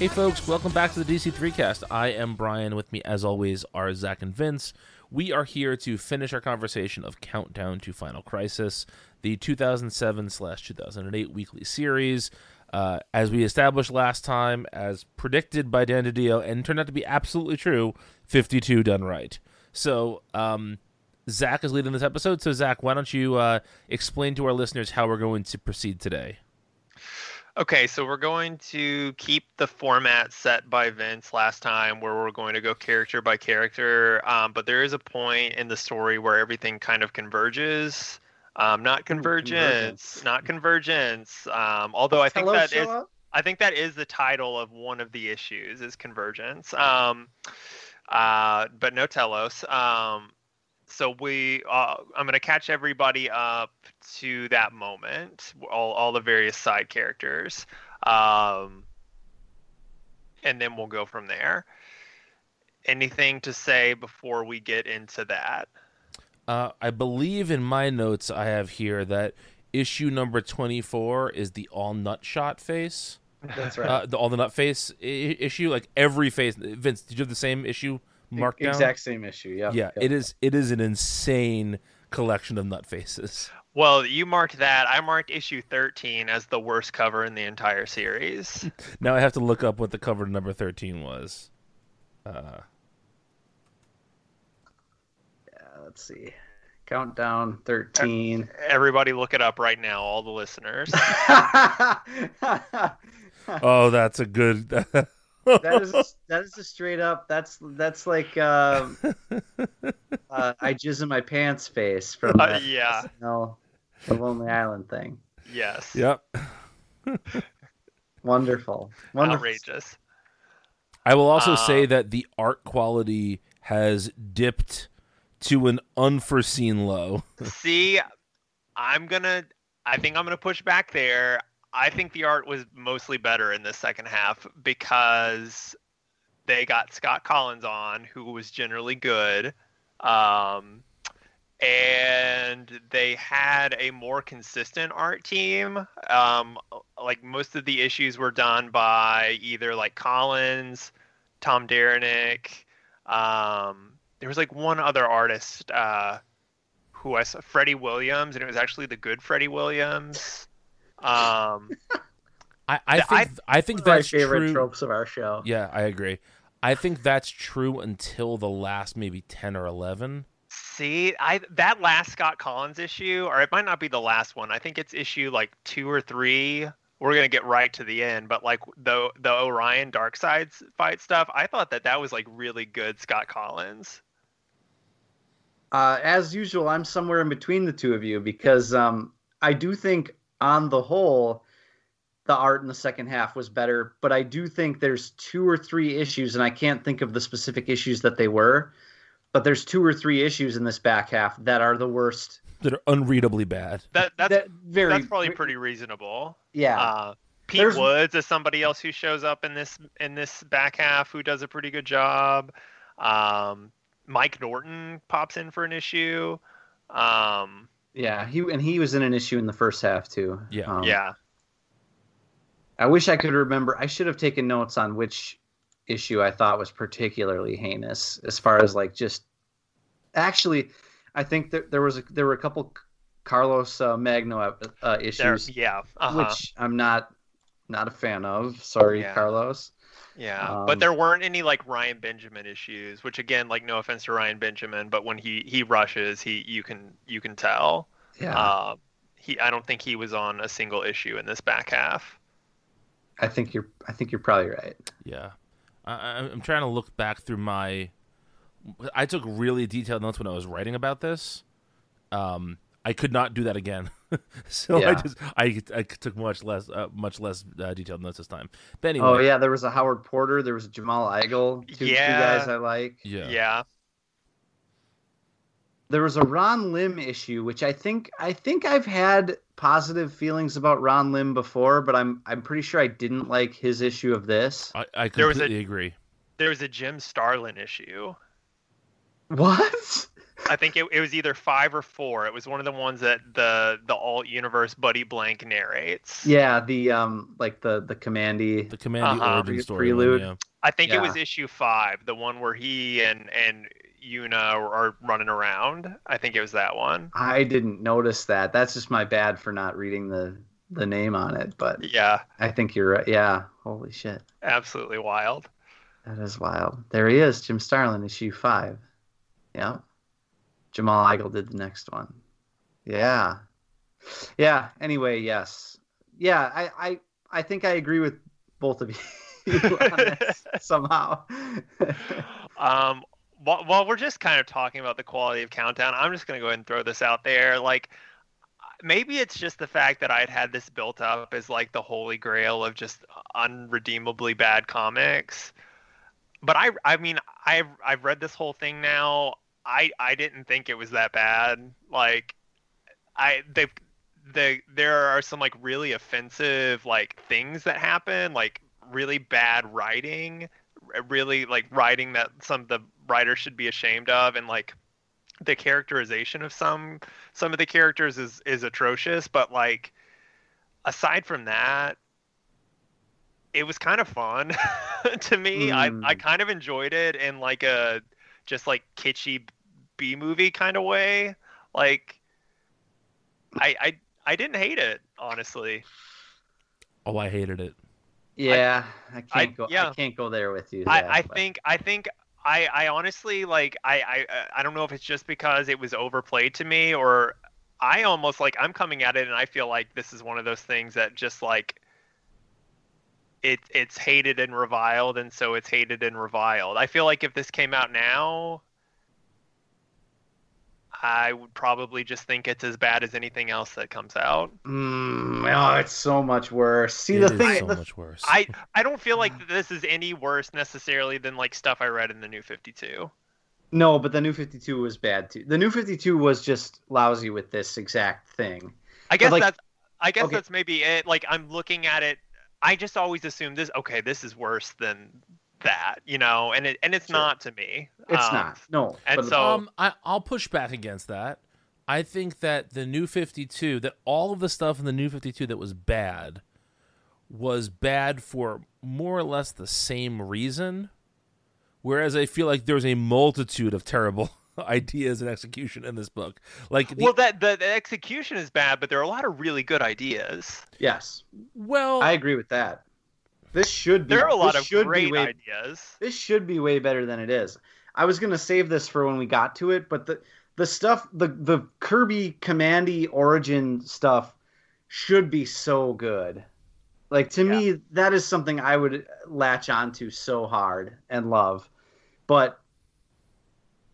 Hey folks, welcome back to the DC3cast. I am Brian. With me, as always, are Zach and Vince. We are here to finish our conversation of Countdown to Final Crisis, the 2007 slash 2008 weekly series. Uh, as we established last time, as predicted by Dan DiDio, and turned out to be absolutely true, 52 done right. So, um, Zach is leading this episode. So, Zach, why don't you uh, explain to our listeners how we're going to proceed today? Okay, so we're going to keep the format set by Vince last time, where we're going to go character by character. Um, but there is a point in the story where everything kind of converges. Um, not convergence, convergence. not convergence. Um, although I think Hello, that is? I think that is the title of one of the issues is convergence. Um, uh, but no telos. So we, uh, I'm going to catch everybody up to that moment, all all the various side characters, um, and then we'll go from there. Anything to say before we get into that? Uh, I believe in my notes I have here that issue number 24 is the all nut shot face. That's right. Uh, the all the nut face I- issue, like every face. Vince, did you have the same issue marked down? exact same issue. Yeah. Yeah, it is. It is an insane collection of nut faces. Well, you marked that. I marked issue 13 as the worst cover in the entire series. Now I have to look up what the cover number 13 was. Uh, Yeah, let's see. Countdown thirteen. Everybody look it up right now, all the listeners. oh, that's a good. that is that is a straight up. That's that's like uh, uh, I jizz in my pants face from Uh, that yeah. SNL, the Lonely Island thing. yes. yep. Wonderful. Wonderful. Outrageous. I will also say Um, that the art quality has dipped to an unforeseen low. See, I'm gonna. I think I'm gonna push back there. I think the art was mostly better in the second half because they got Scott Kolins on, who was generally good, um, and they had a more consistent art team. Um, like most of the issues were done by either like Kolins, Tom Derenick. Um, there was like one other artist. Uh, who I saw, Freddie Williams, and it was actually the good Freddie Williams. Um, I, I Yeah, I- think I, think One of my that's favorite true. tropes of our show. Yeah, I agree. I think that's true until the last maybe ten or eleven. see, I that last Scott Kolins issue, or it might not be the last one. I think it's issue like two or three. We're gonna get right to the end, but like the the Orion Darkseid's fight stuff, I thought that that was like really good Scott Kolins. Uh, as usual, I'm somewhere in between the two of you because um, I do think, on the whole, the art in the second half was better. But I do think there's two or three issues, and I can't think of the specific issues that they were. But there's two or three issues in this back half that are the worst. that are unreadably bad. That that's that very that's probably pretty reasonable. yeah. Uh, Pete There's- Woods is somebody else who shows up in this in this back half who does a pretty good job. Um, Mike Norton pops in for an issue. Um, Yeah, he and he was in an issue in the first half too. Yeah. Um, yeah, I wish I could remember. I should have taken notes on which issue I thought was particularly heinous, as far as like just. Actually, I think that there was a, there were a couple Carlos uh, Magno uh, uh, there, issues, yeah, uh-huh. which I'm not not a fan of. Sorry, Yeah. Carlos. Yeah. um, but there weren't any like Ryan Benjamin issues, which again, like no offense to Ryan Benjamin, but when he he rushes, he you can you can tell. Yeah, Uh, he I don't think he was on a single issue in this back half. I think you're I think you're probably right. Yeah, I, I- I'm trying to look back through my. I took really detailed notes when I was writing about this. Um, I could not do that again, so I just I, I took much less uh, much less uh, detailed notes this time. But anyway, Oh yeah, there was a Howard Porter. There was a Jamal Igle. Two, two guys I like. yeah, yeah. There was a Ron Lim issue, which I think I think I've had positive feelings about Ron Lim before, but I'm I'm pretty sure I didn't like his issue of this. I, I There was a- completely agree. There was a Jim Starlin issue. What? I think it, it was either five or four. It was one of the ones that the the alt universe Buddy Blank narrates. Yeah, the um, like the the Kamandi. The Kamandi Uh-huh. origin story. prelude. Yeah. I think it was issue five, the one where he and and Yuna are, are running around. I think it was that one. I didn't notice that. That's just my bad for not reading the the name on it. But Yeah, I think you're right. Yeah. Holy shit, absolutely wild. that is wild. There he is, Jim Starlin, issue five. Yeah. Jamal Igle did the next one. Yeah. Yeah. Anyway, yes. Yeah, I I I think I agree with both of you somehow. um while, while we're just kind of talking about the quality of countdown i'm just going to go ahead and throw this out there like maybe it's just the fact that i'd had this built up as like the holy grail of just unredeemably bad comics but i i mean i've i've read this whole thing now i i didn't think it was that bad like i the the there are some like really offensive like things that happen like really bad writing really like writing that some of the writers should be ashamed of and like the characterization of some some of the characters is is atrocious but like aside from that it was kind of fun to me i i Mm. kind of enjoyed it in like a just like kitschy b movie kind of way like i i i didn't hate it honestly Oh, I hated it. yeah, I can't I- go. yeah. I can't go there with you. I, I but- think I think I, I honestly like I, I uh, I don't know if it's just because it was overplayed to me or I almost like I'm coming at it and I feel like this is one of those things that just like it it's hated and reviled and so it's hated and reviled. I feel like if this came out now I would probably just think it's as bad as anything else that comes out. Mm, oh, it's so much worse. See, It the is thing, so the, much worse. I I don't feel like this is any worse necessarily than like stuff I read in the New 52. no, but the new Fifty Two was bad too. The new Fifty Two was just lousy with this exact thing. I guess like- that's I guess okay. that's maybe it. Like I'm looking at it, I just always assume this. Okay, this is worse than that, you know, and it and it's Sure. not to me. It's Um, not. No, and but so- um, I, I'll push back against that. I think that the new 52, that all of the stuff in the new 52 that was bad was bad for more or less the same reason. Whereas I feel like there's a multitude of terrible ideas and execution in this book. Like, the, well, that the, the execution is bad, but there are a lot of really good ideas. yes, well, I agree with that. This should be. There are a lot of great way, ideas. This should be way better than it is. I was gonna save this for when we got to it, but the the stuff, the the Kirby Kamandi origin stuff, should be so good. Like to me, that is something I would latch onto so hard and love, but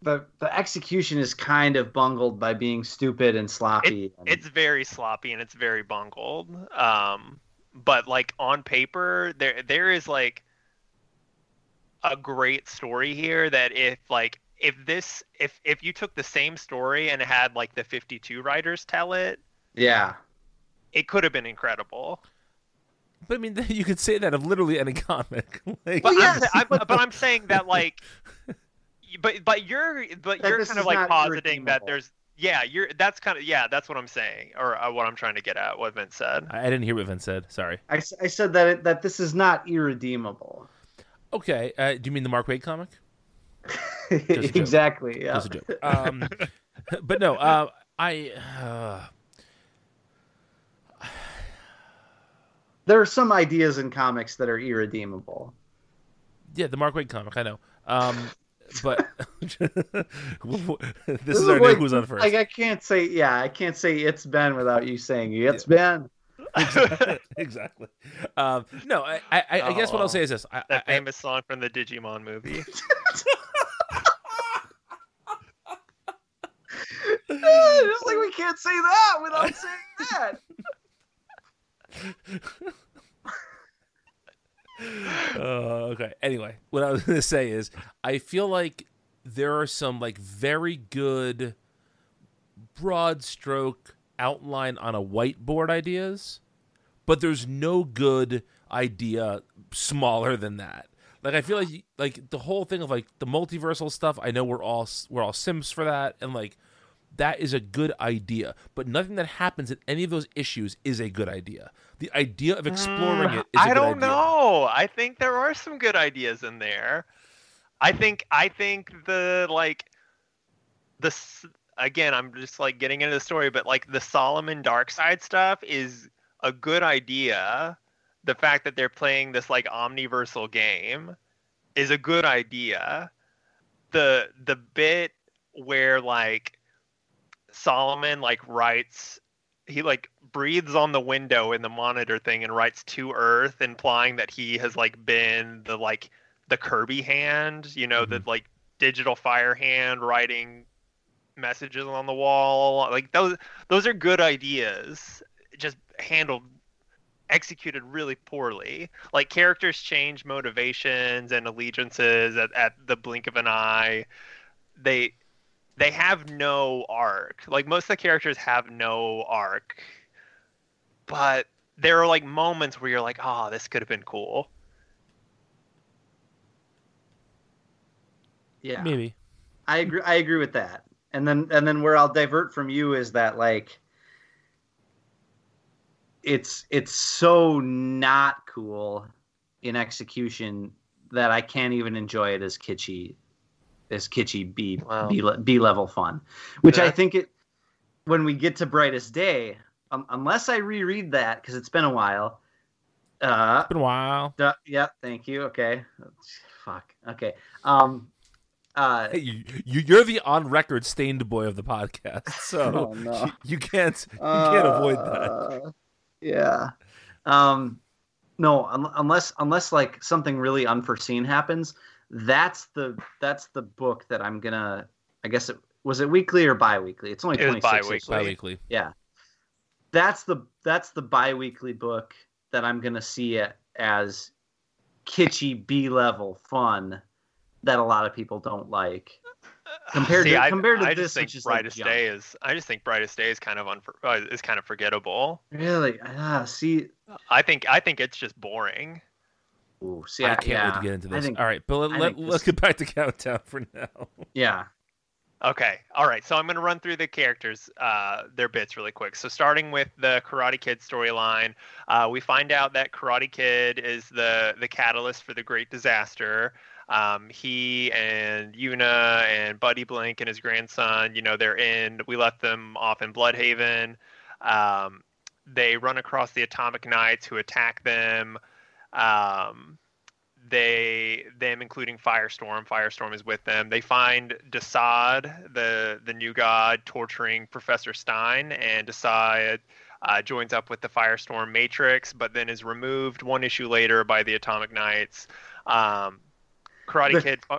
the the execution is kind of bungled by being stupid and sloppy. and- It's very sloppy and it's very bungled. Um, but like on paper, there there is like a great story here that if like if this if if you took the same story and had like the 52 writers tell it yeah. it could have been incredible but I mean, you could say that of literally any comic. like, but, yes, I'm, I'm, but i'm saying that like but but you're but That you're kind of like not positing that there's yeah you're that's kind of yeah that's what i'm saying or uh, what i'm trying to get at what vince said I I didn't hear what Vince said. Sorry. I, I said that it, that this is not irredeemable. Okay. Uh, do you mean the Mark Waid comic? a joke. exactly. Yeah. Just a joke. Um, but no, uh, I. Uh, There are some ideas in comics that are irredeemable. yeah, the Mark Waid comic. I know. Um, but this, This is our like- new who's on first. Like I can't say yeah, I can't say it's Ben without you saying it's Ben. exactly. Um, no, I, I, I guess what I'll say is this. I, that I, famous song from the digimon movie Just like we can't say that without saying that. Uh, okay. Anyway, what I was going to say is, I feel like there are some like very good broad stroke outline on a whiteboard ideas, but there's no good idea smaller than that. Like I feel like like the whole thing of like the multiversal stuff. I know we're all we're all Sims for that, and like that is a good idea. But nothing that happens in any of those issues is a good idea. The idea of exploring Mm, it is a I don't idea. know. I think there are some good ideas in there. I think I think the like the again I'm just like getting into the story, but like the Solomon Darkseid stuff is a good idea. The fact that they're playing this like omniversal game is a good idea. The the bit where like Solomon like writes he like breathes on the window in the monitor thing and writes to earth implying that he has like been the like the kirby hand you know the mm-hmm. like digital fire hand writing messages on the wall. Like those those are good ideas just handled executed really poorly. Like characters change motivations and allegiances at, at the blink of an eye. They they have no arc. Like most of the characters have no arc. But there are like moments where you're like, "Oh, this could have been cool." Yeah, Maybe. I agree. I agree with that. And then and then where I'll divert from you is that like it's it's so not cool in execution that I can't even enjoy it as kitschy as kitschy B Wow. B, B level fun, which I think it when we get to brightest day, um, unless I reread that because it's been a while. Uh, It's been a while. duh, yeah, thank you. Okay, fuck. Okay. Um, uh, Hey, you, you you're the on record stained boy of the podcast, so Oh, no. you can't you can't avoid that. Uh, Yeah. Um, no, un- unless unless like something really unforeseen happens, that's the that's the book that I'm gonna. I guess it was it weekly or bi-weekly. It's only It was 26 bi-weekly. issues. Yeah. That's the that's the bi-weekly book that I'm gonna see it as kitschy B level fun that a lot of people don't like. Compared See, to- I, compared to I this, just think which is like brightest day is. I just think brightest day is kind of unfor- uh, is kind of forgettable. Really? Ah, see, I think I think it's just boring. Ooh, see, I can't yeah, wait to get into this. think- All right, but let, let, let's this- get back to countdown for now. Yeah. Okay. All right. So I'm going to run through the characters, uh, their bits really quick. So starting with the Karate Kid storyline, uh, we find out that Karate Kid is the the catalyst for the Great Disaster. Um, he and Yuna and Buddy Blank and his grandson, you know, they're in. We left them off in Blüdhaven. Um, they run across the Atomic Knights who attack them. Um, they them including Firestorm. Firestorm is with them. They find Desaad, the the new god, torturing Professor Stein, and Desaad uh, joins up with the Firestorm Matrix, but then is removed one issue later by the Atomic Knights. Um, Karate The- Kid. Oh,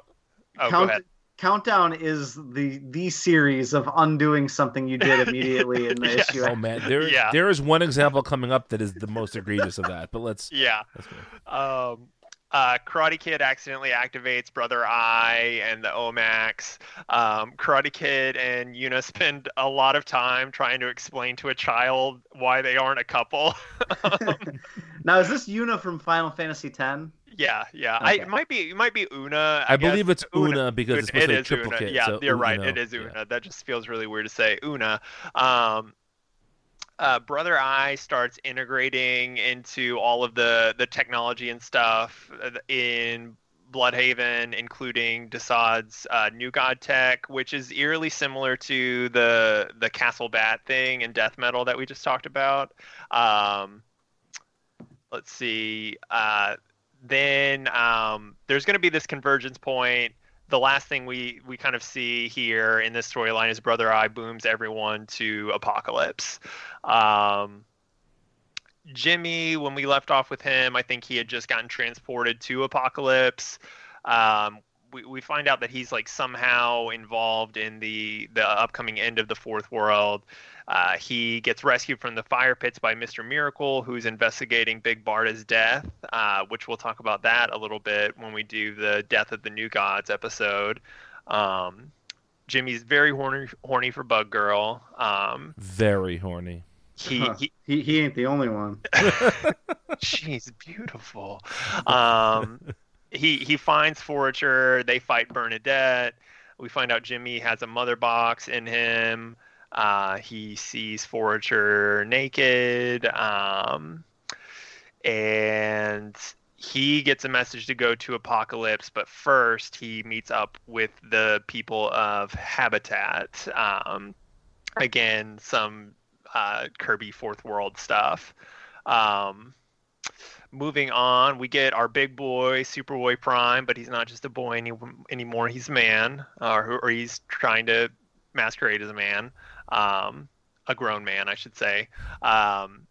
oh, go ahead. Countdown is the the series of undoing something you did immediately in the Yes. issue. Oh man, there Yeah. there is one example coming up that is the most egregious of that. But let's Yeah. let's um, uh, Karate Kid accidentally activates Brother Eye and the OMACs. Um, Karate Kid and Yuna spend a lot of time trying to explain to a child why they aren't a couple. Now is this Yuna from Final Fantasy X? yeah, yeah. I, it might be it might be Una. I, guess. believe it's Una, because it's It supposed to be a is Una. triplicate. Yeah, so you're right. Uno, It is yeah. Una. That just feels really weird to say Una. Um, uh, Brother Eye starts integrating into all of the the technology and stuff uh, in Blüdhaven, including Desaad's uh, New God tech, which is eerily similar to the the Castle Bat thing in death metal that we just talked about. Um, let's see. Uh, then um, there's going to be this convergence point. The last thing we we kind of see here in this storyline is Brother Eye booms everyone to Apokolips. Um, Jimmy, when we left off with him, I think he had just gotten transported to Apokolips. Um, we, we find out that he's like somehow involved in the the upcoming end of the fourth world. Uh, he gets rescued from the fire pits by Mr. Miracle, who's investigating Big Barda's death, uh, which we'll talk about that a little bit when we do the Death of the New Gods episode. Um, Jimmy's very horny, horny for Bug Girl. Um, Very horny. he, Huh. he He, he ain't the only one. she's beautiful. Um, he he finds Forager. They fight Bernadeth. We find out Jimmy has a mother box in him. Uh, he sees Forager naked, um, and he gets a message to go to Apokolips. But first, he meets up with the people of Habitat. Um, again, some uh, Kirby Fourth World stuff. Um, moving on, we get our big boy, Superboy Prime, but he's not just a boy any, anymore. He's a man, or, or he's trying to masquerade as a man, um, a grown man, I should say. Um,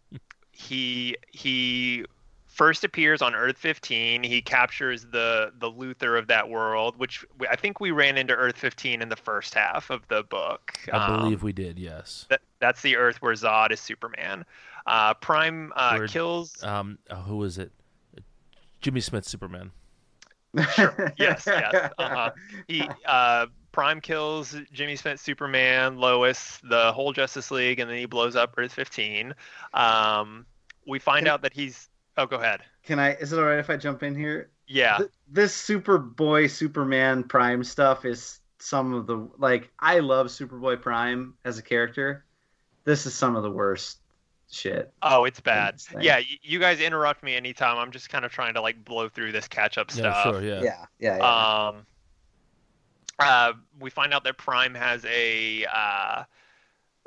he he first appears on Earth 15. He captures the the Luthor of that world, which I think we ran into Earth 15 in the first half of the book. I Um, believe we did. Yes. that, that's the Earth where Zod is Superman. Uh, Prime uh, Where- kills. Um, oh, who is it? Jimmy Smith, Superman. Sure. Yes, yes, uh-huh. He uh, Prime kills Jimmy Smith, Superman, Lois, the whole Justice League, and then he blows up Earth 15. Um, we find Can- out that he's. Oh, go ahead. Can I? Is it all right if I jump in here? Yeah. Th- this Superboy, Superman, Prime stuff is some of the like. I love Superboy Prime as a character. This is some of the worst shit. Oh, it's bad. Thanks, thanks. Yeah, y- you guys interrupt me anytime. I'm just kind of trying to like blow through this catch up Yeah, stuff. sure. Yeah. Yeah, yeah, yeah. Um, uh, we find out that Prime has a uh,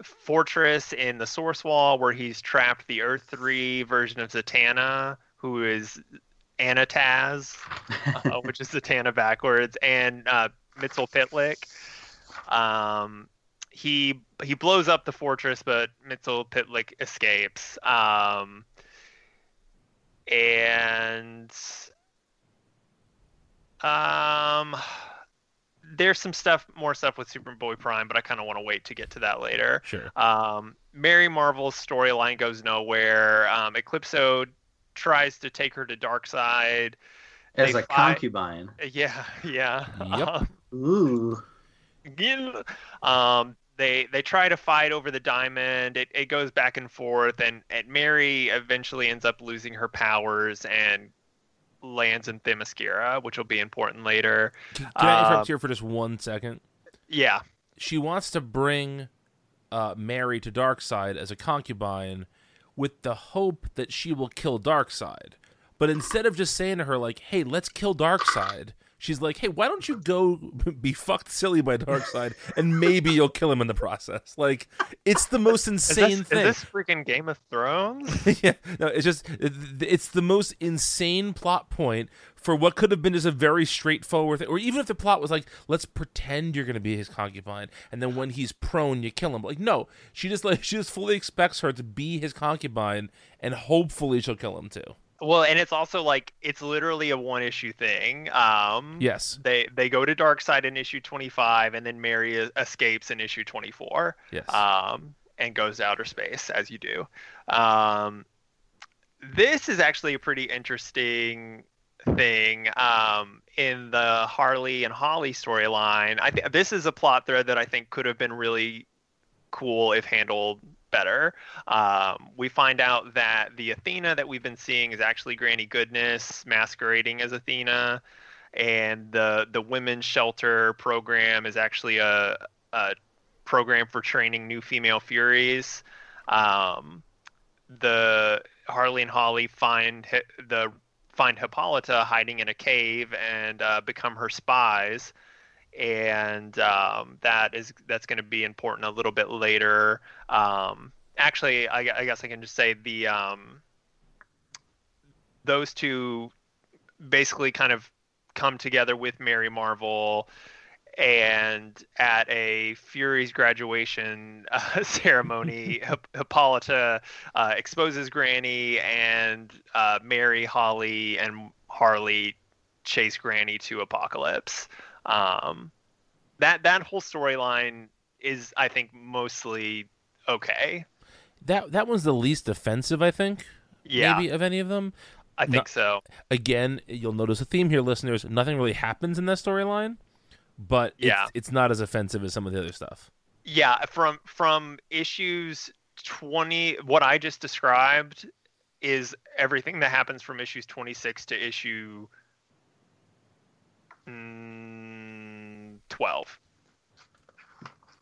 fortress in the Source Wall where he's trapped the Earth 3 version of Zatanna, who is Anataz, uh, which is Zatanna backwards, and uh, Mxyzptlk. Um, he he blows up the fortress, but Mxyzptlk escapes. Um, and um, there's some stuff, more stuff with Superboy Prime, but I kind of want to wait to get to that later. Sure. Um, Mary Marvel's storyline goes nowhere. Um, Eclipso tries to take her to Darkseid. as they a fight- concubine. Yeah, yeah. Yep. Um, Ooh. Gil- um, they they try to fight over the diamond. It, it goes back and forth, and, and Mary eventually ends up losing her powers and lands in Themyscira, which will be important later. Can, can I Um, interrupt here for just one second? Yeah, She wants to bring uh, Mary to Darkseid as a concubine with the hope that she will kill Darkseid. But instead of just saying to her, like, hey, let's kill Darkseid, she's like, hey, why don't you go be fucked silly by Darkseid and maybe you'll kill him in the process? Like, it's the most is insane this, thing. is this freaking Game of Thrones? yeah, no, it's just it- it's the most insane plot point for what could have been just a very straightforward thing. Or even if the plot was like, let's pretend you're gonna be his concubine, and then when he's prone, you kill him. Like, no, she just like she just fully expects her to be his concubine, and hopefully she'll kill him too. Well, and it's also like it's literally a one issue thing. Um, Yes, They they go to Darkseid in issue 25, and then Mary escapes in issue 24. yes, um, and goes to outer space as you do. Um, this is actually a pretty interesting thing um, in the Harley and Holly storyline. I think this is a plot thread that I think could have been really cool if handled better. Um, we find out that the Athena that we've been seeing is actually Granny Goodness masquerading as Athena, and the the women's shelter program is actually a, a program for training new female Furies. Um, the Harley and Holly find the find Hippolyta hiding in a cave and uh, become her spies, and um, that is that's going to be important a little bit later. Um, actually, I, I guess I can just say the um, those two basically kind of come together with Mary Marvel and at a Fury's graduation uh, ceremony, Hip- Hippolyta uh, exposes Granny, and uh, Mary, Holly, and Harley chase Granny to Apokolips. Um, that that whole storyline is, I think, mostly okay. that that one's the least offensive, I think. Yeah, maybe of any of them. I think so. Again, you'll notice a theme here, listeners. Nothing really happens in that storyline, but Yeah. it's, it's not as offensive as some of the other stuff. Yeah, from from issues 20 what I just described is everything that happens from issues 26 to issue Mm, Twelve.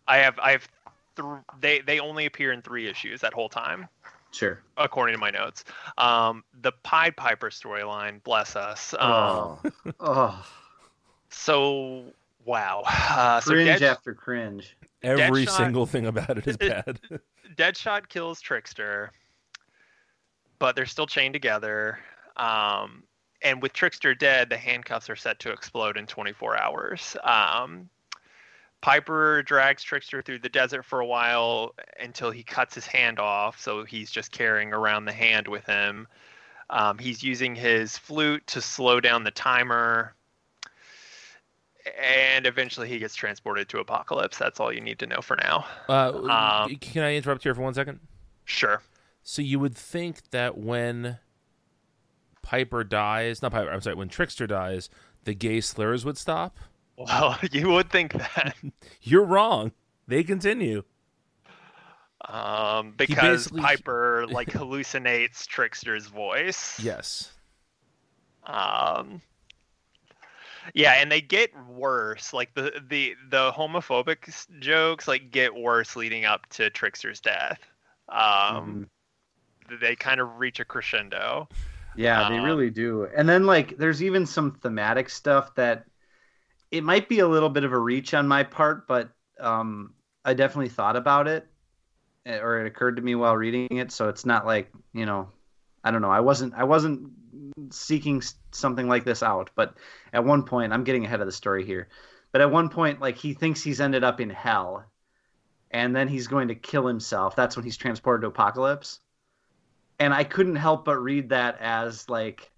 I have I have th- they they only appear in three issues that whole time, Sure. according to my notes. Um, the Pied Piper storyline, bless us. Um, Oh. oh. So wow. Uh, so Cringe Dead, after cringe. Every Deadshot- single thing about it is bad. Deadshot kills Trickster, but they're still chained together. Um, and with Trickster dead, the handcuffs are set to explode in 24 hours. Um, Piper drags Trickster through the desert for a while until he cuts his hand off, so he's just carrying around the hand with him. Um, he's using his flute to slow down the timer. And eventually he gets transported to Apokolips. That's all you need to know for now. Uh, Um, can I interrupt here for one second? Sure. So you would think that when Piper dies, not Piper, I'm sorry, when Trickster dies, the gay slurs would stop. Well, you would think that. You're wrong. They continue. Um, because basically- Piper like hallucinates Trickster's voice. Yes. Um, yeah, and they get worse. Like the the the homophobic jokes like get worse leading up to Trickster's death. Um, they kind of reach a crescendo. Yeah, they Um, really do. And then like there's even some thematic stuff that it might be a little bit of a reach on my part, but um I definitely thought about it eh, or it occurred to me while reading it, so it's not like, you know, I don't know. I wasn't I wasn't seeking something like this out, but at one point I'm getting ahead of the story here. But at one point like he thinks he's ended up in hell and then he's going to kill himself. That's when he's transported to Apokolips and I couldn't help but read that as like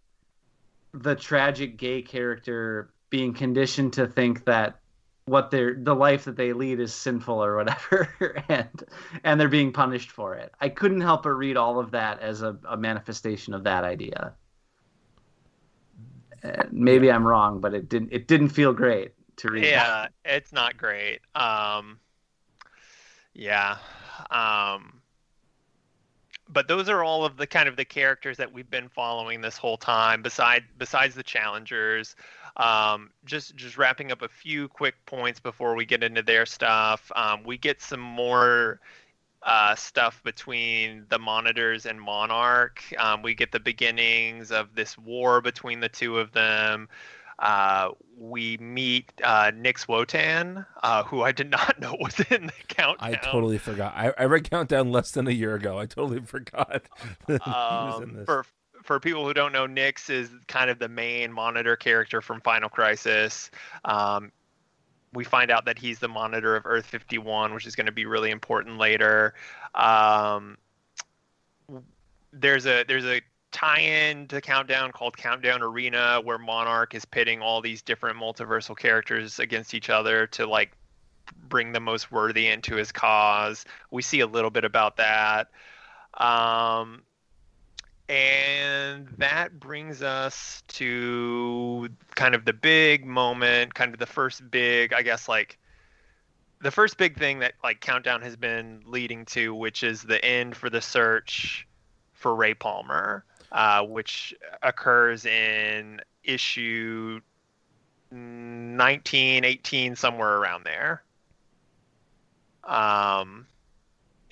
the tragic gay character being conditioned to think that what they're the life that they lead is sinful or whatever and and they're being punished for it i couldn't help but read all of that as a, a manifestation of that idea Uh, maybe i'm wrong but it didn't it didn't feel great to read that. Yeah, it's not great. Um, yeah. Um, but those are all of the kind of the characters that we've been following this whole time. Beside besides the challengers, um, just just wrapping up a few quick points before we get into their stuff. Um, we get some more uh, stuff between the monitors and Monarch. Um, we get the beginnings of this war between the two of them. Uh, we meet uh, Nix Uotan, uh, who I did not know was in the countdown. I totally forgot. I, I read Countdown less than a year ago. I totally forgot that he was in um, this. for for people who don't know, Nix is kind of the main monitor character from Final Crisis. Um, we find out that he's the monitor of Earth 51, which is going to be really important later. Um, there's a there's a tie-in to Countdown called Countdown Arena, where Monarch is pitting all these different multiversal characters against each other to like bring the most worthy into his cause. We see a little bit about that. Um, and that brings us to kind of the big moment, kind of the first big, I guess, like the first big thing that like Countdown has been leading to, which is the end for the search for Ray Palmer, uh, which occurs in issue 19, 18, somewhere around there. Um,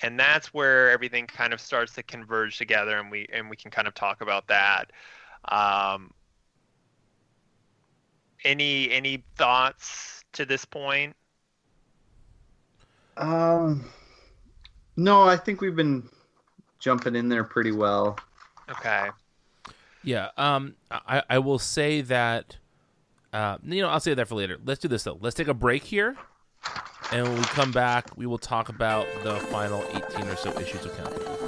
and that's where everything kind of starts to converge together, and we and we can kind of talk about that. Um, any any thoughts to this point? um no i think we've been jumping in there pretty well Okay. Yeah. Um. I I will say that. Uh. You know, I'll say that for later. Let's do this though. Let's take a break here, and when we come back, we will talk about the final eighteen or so issues of Countdown.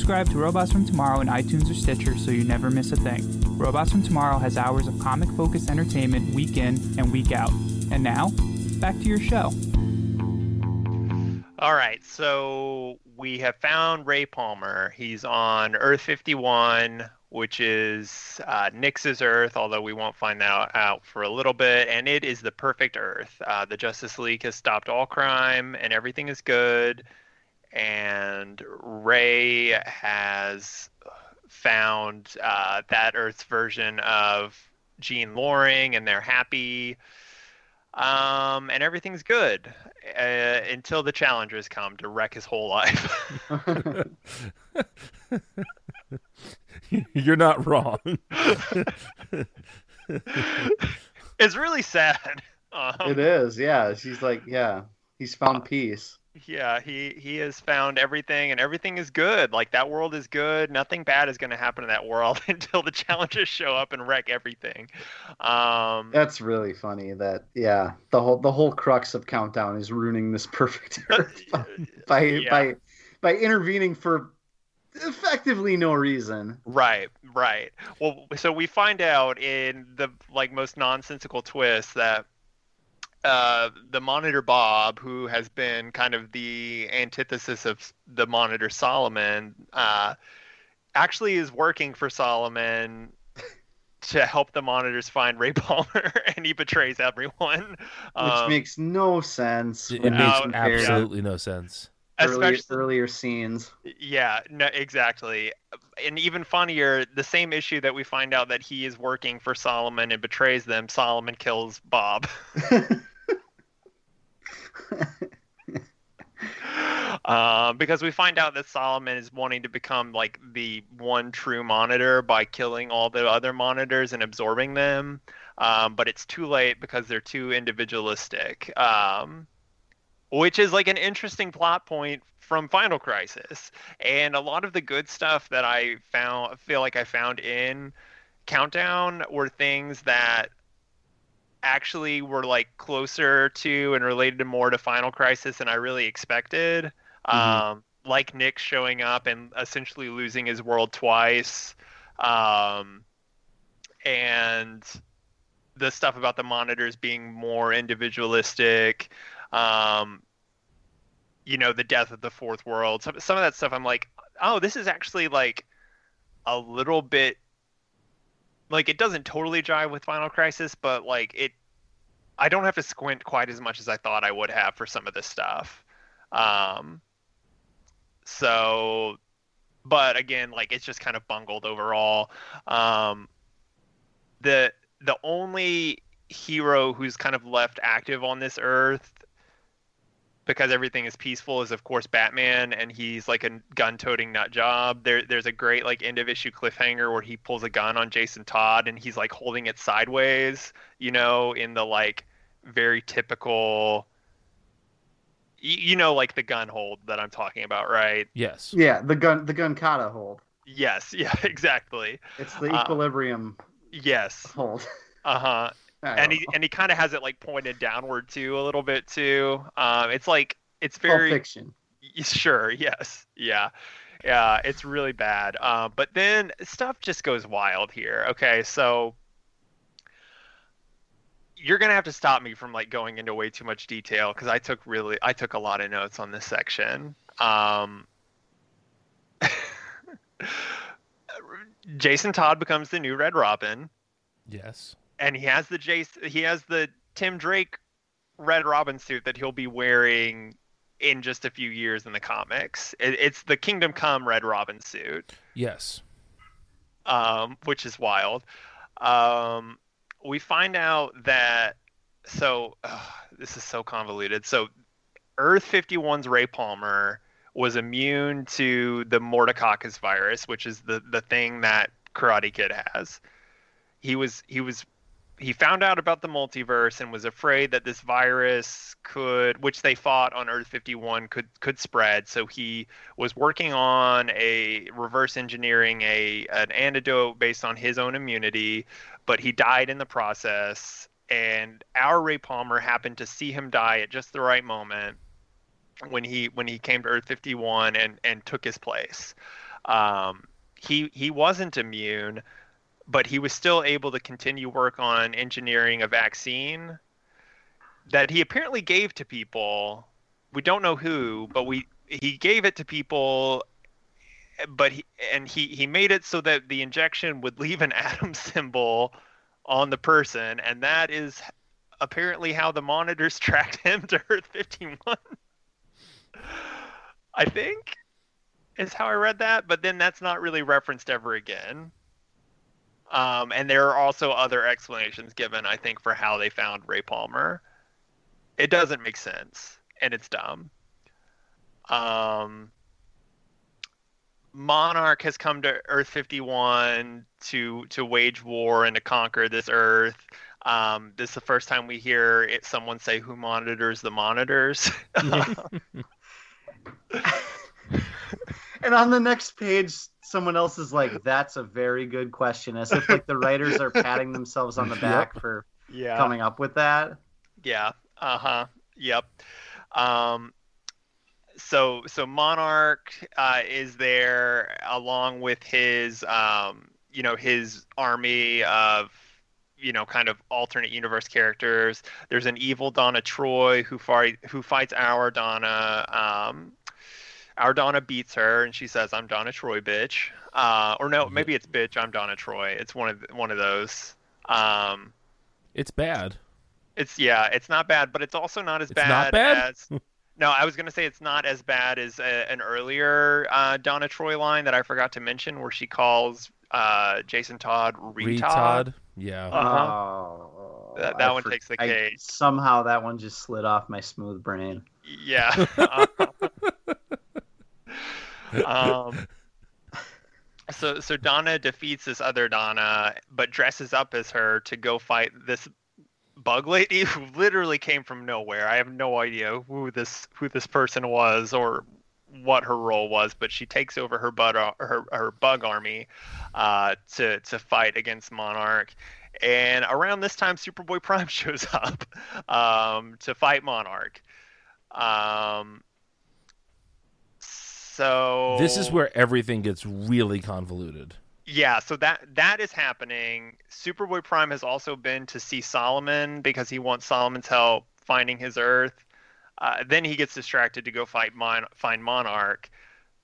subscribe to Robots from Tomorrow in iTunes or Stitcher so you never miss a thing. Robots from Tomorrow has hours of comic focused entertainment week in and week out. And now, back to your show. All right, so we have found Ray Palmer. He's on Earth 51, which is uh, Nix's Earth, although we won't find that out for a little bit. And it is the perfect Earth. Uh, the Justice League has stopped all crime, and everything is good. And Ray has found uh, that Earth's version of Jean Loring, and they're happy um, and everything's good uh, until the challengers come to wreck his whole life. You're not wrong. it's really sad. Um, it is, yeah. She's like, yeah, he's found peace. Yeah, he he has found everything, and everything is good. Like that world is good. Nothing bad is going to happen in that world until the challengers show up and wreck everything. Um, That's really funny. That yeah, the whole the whole crux of Countdown is ruining this perfect Earth by by, Yeah. by by intervening for effectively no reason. Right, right. Well, so we find out in the like most nonsensical twist that uh, the monitor Bob, who has been kind of the antithesis of the monitor Solomon, uh, actually is working for Solomon to help the monitors find Ray Palmer, and he betrays everyone. Which Um, makes no sense. It makes you compare absolutely no sense. earlier, especially earlier scenes. Yeah, no, exactly. And even funnier, the same issue that we find out that he is working for Solomon and betrays them, Solomon kills Bob. um, because we find out that Solomon is wanting to become like the one true monitor by killing all the other monitors and absorbing them. Um, but it's too late because they're too individualistic. Um, which is like an interesting plot point from Final Crisis. And a lot of the good stuff that I found feel like I found in Countdown were things that actually were like closer to and related to more to Final Crisis than I really expected. Um, like Nick showing up and essentially losing his world twice. Um, and the stuff about the monitors being more individualistic um, you know, the death of the fourth world. Some some of that stuff, I'm like, oh, this is actually like a little bit like it doesn't totally jive with Final Crisis, but like it, I don't have to squint quite as much as I thought I would have for some of this stuff. Um, so, but again, like it's just kind of bungled overall. Um, the the only hero who's kind of left active on this earth because everything is peaceful is of course Batman and he's like a gun-toting nut job. There there's a great like end of issue cliffhanger where he pulls a gun on Jason Todd and he's like holding it sideways, you know, in the like very typical you know like the gun hold that I'm talking about, right? Yes. Yeah, the gun the gun kata hold. Yes, yeah, exactly. It's the Uh, equilibrium Yes. hold. Uh-huh. I and he know. and he kind of has it like pointed downward too a little bit too. Um, it's like it's Pulp very Fiction. sure, yes, yeah, yeah. It's really bad. Uh, but then stuff just goes wild here. Okay, so you're gonna have to stop me from like going into way too much detail because I took really I took a lot of notes on this section. Um, Jason Todd becomes the new Red Robin Yes. And he has the Jason, he has the Tim Drake Red Robin suit that he'll be wearing in just a few years in the comics. It, it's the Kingdom Come Red Robin suit, Yes. um, which is wild. Um, we find out that so ugh, this is so convoluted. So Earth 51's Ray Palmer was immune to the Morticoccus virus, which is the the thing that Karate Kid has. He was he was he found out about the multiverse and was afraid that this virus could which they fought on Earth 51 could could spread. So he was working on a reverse engineering a an antidote based on his own immunity but he died in the process. And our Ray Palmer happened to see him die at just the right moment when he when he came to Earth 51 and and took his place. Um, he he wasn't immune, but he was still able to continue work on engineering a vaccine that he apparently gave to people. We don't know who, but we he gave it to people but he and he he made it so that the injection would leave an atom symbol on the person and that is apparently how the monitors tracked him to earth 51 i think is how i read that but then that's not really referenced ever again um, and there are also other explanations given i think for how they found ray palmer it doesn't make sense and it's dumb um Monarch has come to Earth 51 to to wage war and to conquer this Earth. Um, this is the first time we hear it, someone say who monitors the monitors. And on the next page, someone else is like, "That's a very good question," as if like the writers are patting themselves on the back for yeah. coming up with that. Yeah. Uh huh. Yep. Um, so so Monarch uh, is there along with his um, you know his army of you know kind of alternate universe characters. There's an evil Donna Troy who fight who fights our Donna. Um, our Donna beats her and she says, "I'm Donna Troy, bitch." Uh, or no, maybe it's bitch. I'm Donna Troy. It's one of one of those. Um, It's bad. it's yeah, it's not bad, but it's also not as It's bad, not bad? as. No, I was gonna say it's not as bad as a, an earlier uh, Donna Troy line that I forgot to mention, where she calls uh, Jason Todd retard. Retard. Yeah. Uh-huh. Oh, That- that I one takes the I- somehow that one just slid off my smooth brain. Yeah. um, so so Donna defeats this other Donna, but dresses up as her to go fight this bug lady who literally came from nowhere. I have no idea who this who this person was or what her role was, but she takes over her bud her her bug army uh, to to fight against Monarch. And around this time, Superboy Prime shows up um, to fight Monarch. Um, so This is where everything gets really convoluted. yeah, so that that is happening. Superboy Prime has also been to see Solomon because he wants Solomon's help finding his Earth. Uh, then he gets distracted to go fight Mon- find Monarch.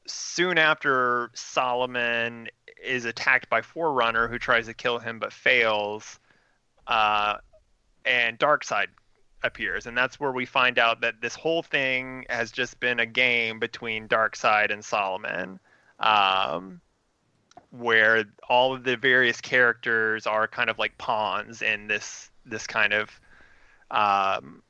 Soon after, Solomon is attacked by Forerunner, who tries to kill him but fails. Uh, and Darkseid appears, and that's where we find out that this whole thing has just been a game between Darkseid and Solomon. Um, where all of the various characters are kind of like pawns in this this kind of um,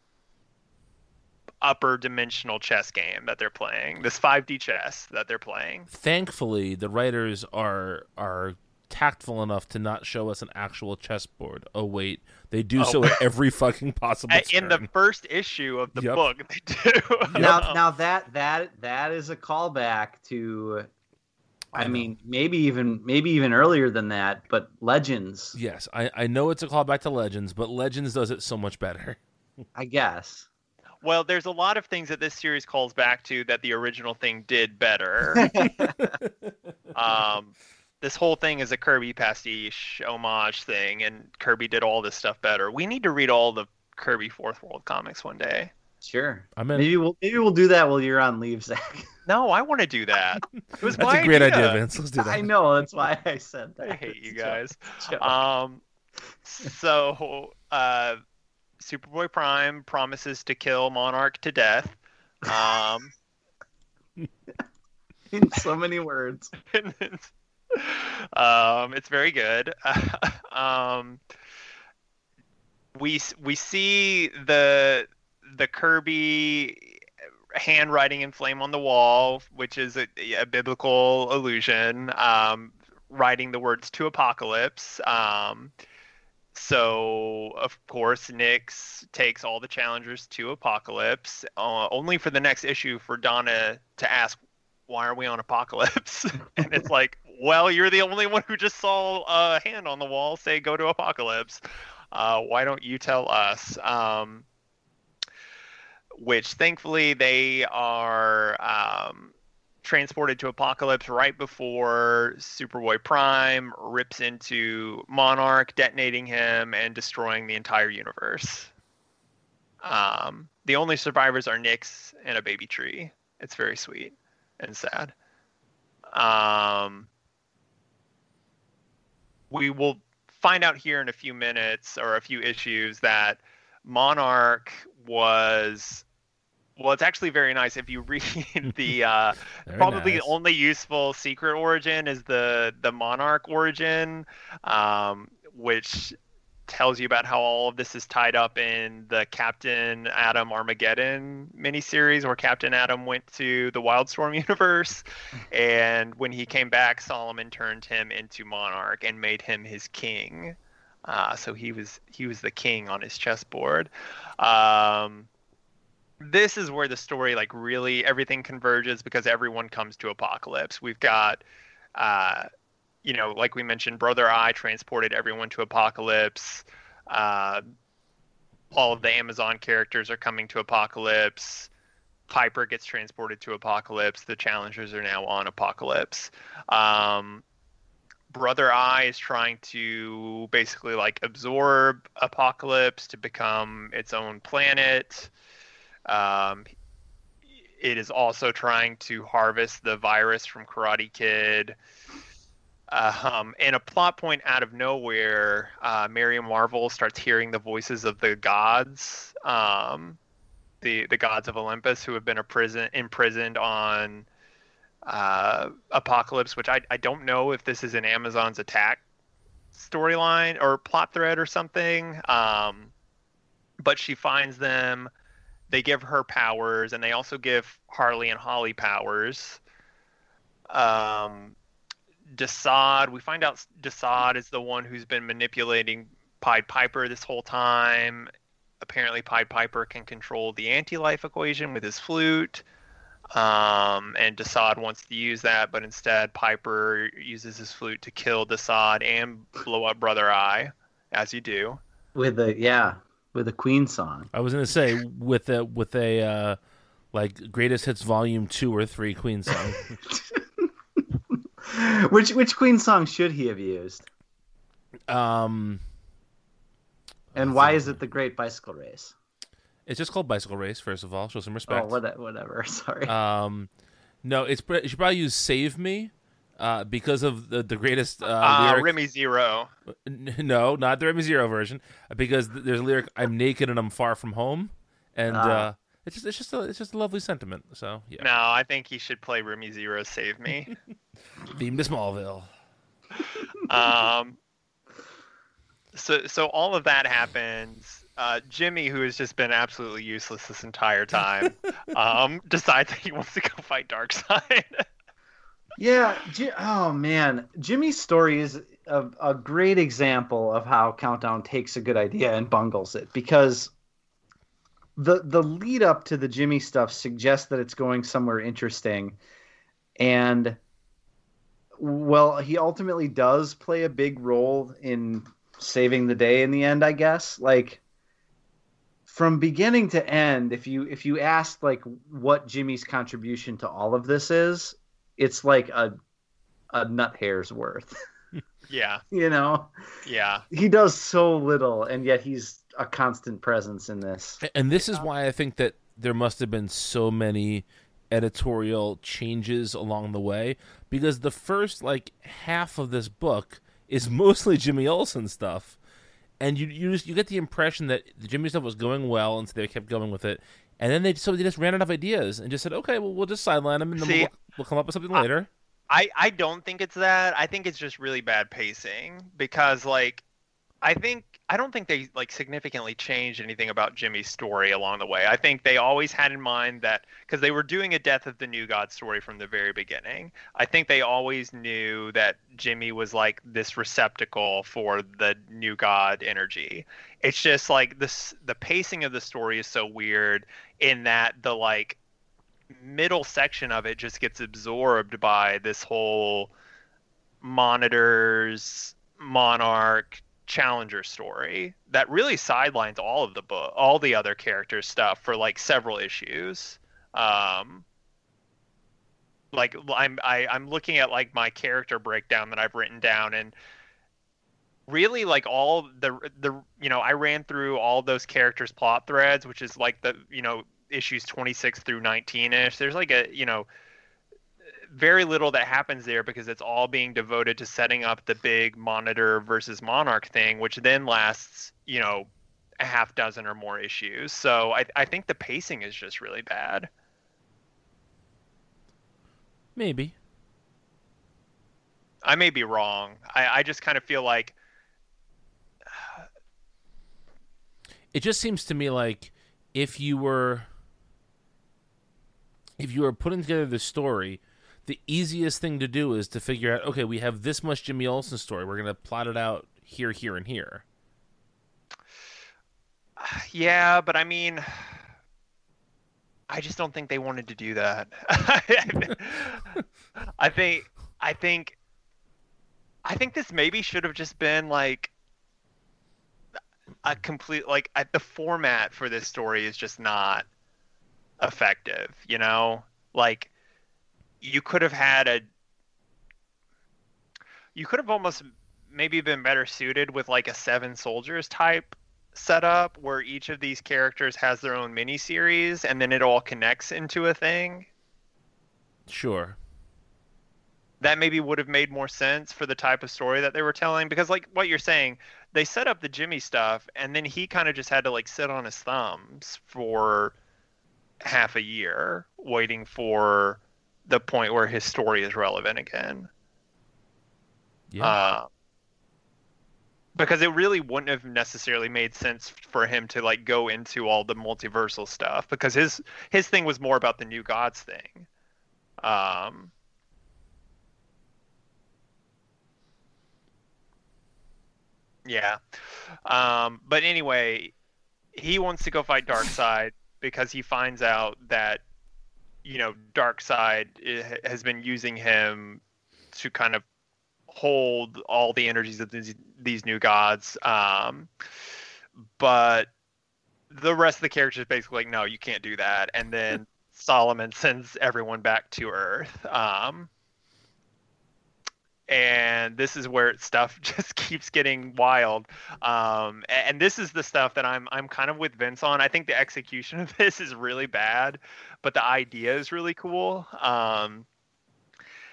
upper dimensional chess game that they're playing. This 5D chess that they're playing. Thankfully, the writers are are tactful enough to not show us an actual chessboard. Oh wait, they do Oh. so at every fucking possible A- In the first issue of the Yep. book, they do. Now, now that that that is a callback to, I I, know. mean, maybe even maybe even earlier than that, but Legends, Yes, I, I know it's a callback to Legends, but Legends does it so much better. I guess. Well, there's a lot of things that this series calls back to that the original thing did better. um, this whole thing is a Kirby pastiche homage thing, and Kirby did all this stuff better. We need to read all the Kirby Fourth World comics one day. Sure. I'm in. Maybe we'll maybe we'll do that while you're on leave, Zach. No, I want to do that. It was That's a great idea, idea, Vince. Let's do that. I know that's why I said that. I hate you guys. Um, so uh, Superboy Prime promises to kill Monarch to death. Um, in so many words. and it's, um, it's very good. um, we we see the the Kirby handwriting in flame on the wall, which is a, a biblical allusion. Um, writing the words to Apokolips. Um, so of course Nix takes all the challengers to Apokolips, uh, only for the next issue for Donna to ask, "Why are we on Apokolips?" and it's like, "Well, you're the only one who just saw a hand on the wall say go to Apokolips. Uh, why don't you tell us?" Um, which thankfully they are um, transported to Apokolips right before Superboy Prime rips into Monarch, detonating him and destroying the entire universe. Um, the only survivors are Nix and a baby tree. It's very sweet and sad. Um, we will find out here in a few minutes or a few issues that Monarch was well, it's actually very nice if you read the uh, probably nice. the only useful secret origin is the the monarch origin, um, which tells you about how all of this is tied up in the Captain Atom Armageddon miniseries, where Captain Atom went to the Wildstorm universe, and when he came back, Solomon turned him into monarch and made him his king. Uh, so he was he was the king on his chessboard. Um, this is where the story like really everything converges because everyone comes to Apokolips we've got uh you know like we mentioned brother eye transported everyone to Apokolips. Uh all of the amazon characters are coming to Apokolips. Piper gets transported to Apokolips. The challengers are now on Apokolips. Um brother eye is trying to basically like absorb Apokolips to become its own planet. Um, it is also trying to harvest the virus from Karate Kid. Um, and a plot point out of nowhere, uh, Marvel starts hearing the voices of the gods, um, the the gods of Olympus, who have been prison imprisoned on uh, Apokolips. Which I I don't know if this is an Amazon's attack storyline or plot thread or something. Um, but she finds them they give her powers and they also give Harley and Holly powers. Um, Desaad, we find out Desaad is the one who's been manipulating Pied Piper this whole time. Apparently, Pied Piper can control the anti-life equation with his flute. Um, and Desaad wants to use that, but instead Piper uses his flute to kill Desaad and blow up Brother Eye, as you do. with a yeah, with a Queen song. I was gonna say with a with a uh, like greatest hits volume two or three Queen song. which which Queen song should he have used? um, And why is it the Great Bicycle Race? it's just called Bicycle Race. First of all, show some Oh, respect. what, whatever. Sorry. Um, no, it's pr- you should probably use "Save Me" uh, because of the the greatest uh, Uh, lyric. Remy Zero. No, not the Remy Zero version, because there's a lyric "I'm naked and I'm far from home," and Ah. uh, it's just it's just a it's just a lovely sentiment. So yeah, No, I think he should play Remy Zero Save Me. theme to Smallville. um, so so all of that happens. Uh, Jimmy, who has just been absolutely useless this entire time, um, decides that he wants to go fight Darkseid. Yeah. Ji- oh man, Jimmy's story is a, a great example of how Countdown takes a good idea and bungles it because the the lead up to the Jimmy stuff suggests that it's going somewhere interesting, and well, he ultimately does play a big role in saving the day in the end. I guess. Like from beginning to end if you if you asked like what jimmy's contribution to all of this is it's like a a nut hair's worth. Yeah, you know? Yeah, he does so little and yet he's a constant presence in this And this is why I think that there must have been so many editorial changes along the way because the first like half of this book is mostly Jimmy Olsen stuff. And you you just you get the impression that the Jimmy stuff was going well and so they kept going with it. And then they so they just ran out of ideas and just said, "Okay, well we'll just sideline them and then See, we'll, we'll come up with something I- later." I I don't think it's that. I think it's just really bad pacing because like I think I don't think they like significantly changed anything about Jimmy's story along the way. I think they always had in mind that because they were doing a death of the new god story from the very beginning. I think they always knew that Jimmy was like this receptacle for the new god energy. It's just like this the pacing of the story is so weird in that the like middle section of it just gets absorbed by this whole monitors monarch challenger story that really sidelines all of the book all the other characters stuff for like several issues. Um like I'm I, I'm looking at like my character breakdown that I've written down and really like all the the you know I ran through all those characters plot threads which is like the you know issues 26 through 19 ish there's like a you know very little that happens there because it's all being devoted to setting up the big monitor versus monarch thing which then lasts you know a half dozen or more issues so I, I think the pacing is just really bad Maybe. I may be wrong. I, I just kind of feel like It just seems to me like if you were if you were putting together the story, the easiest thing to do is to figure out, okay, we have this much Jimmy Olsen story. We're gonna plot it out here, here, and here. Yeah, but I mean, I just don't think they wanted to do that. I think, I think, I think this maybe should have just been like a complete like I, the format for this story is just not effective. You know, like you could have had a, you could have almost maybe been better suited with like a seven soldiers type setup where each of these characters has their own mini series and then it all connects into a thing. Sure. That maybe would have made more sense for the type of story that they were telling because like what you're saying, they set up the Jimmy stuff and then he kind of just had to like sit on his thumbs for half a year waiting for the point where his story is relevant again. Yeah. Uh, because it really wouldn't have necessarily made sense for him to like go into all the multiversal stuff because his his thing was more about the new gods thing. Um, yeah. Um, but anyway, he wants to go fight Darkseid because he finds out that you know Darkseid has been using him to kind of hold all the energies of these, these new gods. Um, but the rest of the characters basically like, no, you can't do that. And then Solomon sends everyone back to Earth. Um, and this is where stuff just keeps getting wild. Um, and this is the stuff that I'm I'm kind of with Vince on. I think the execution of this is really bad, but the idea is really cool. Um,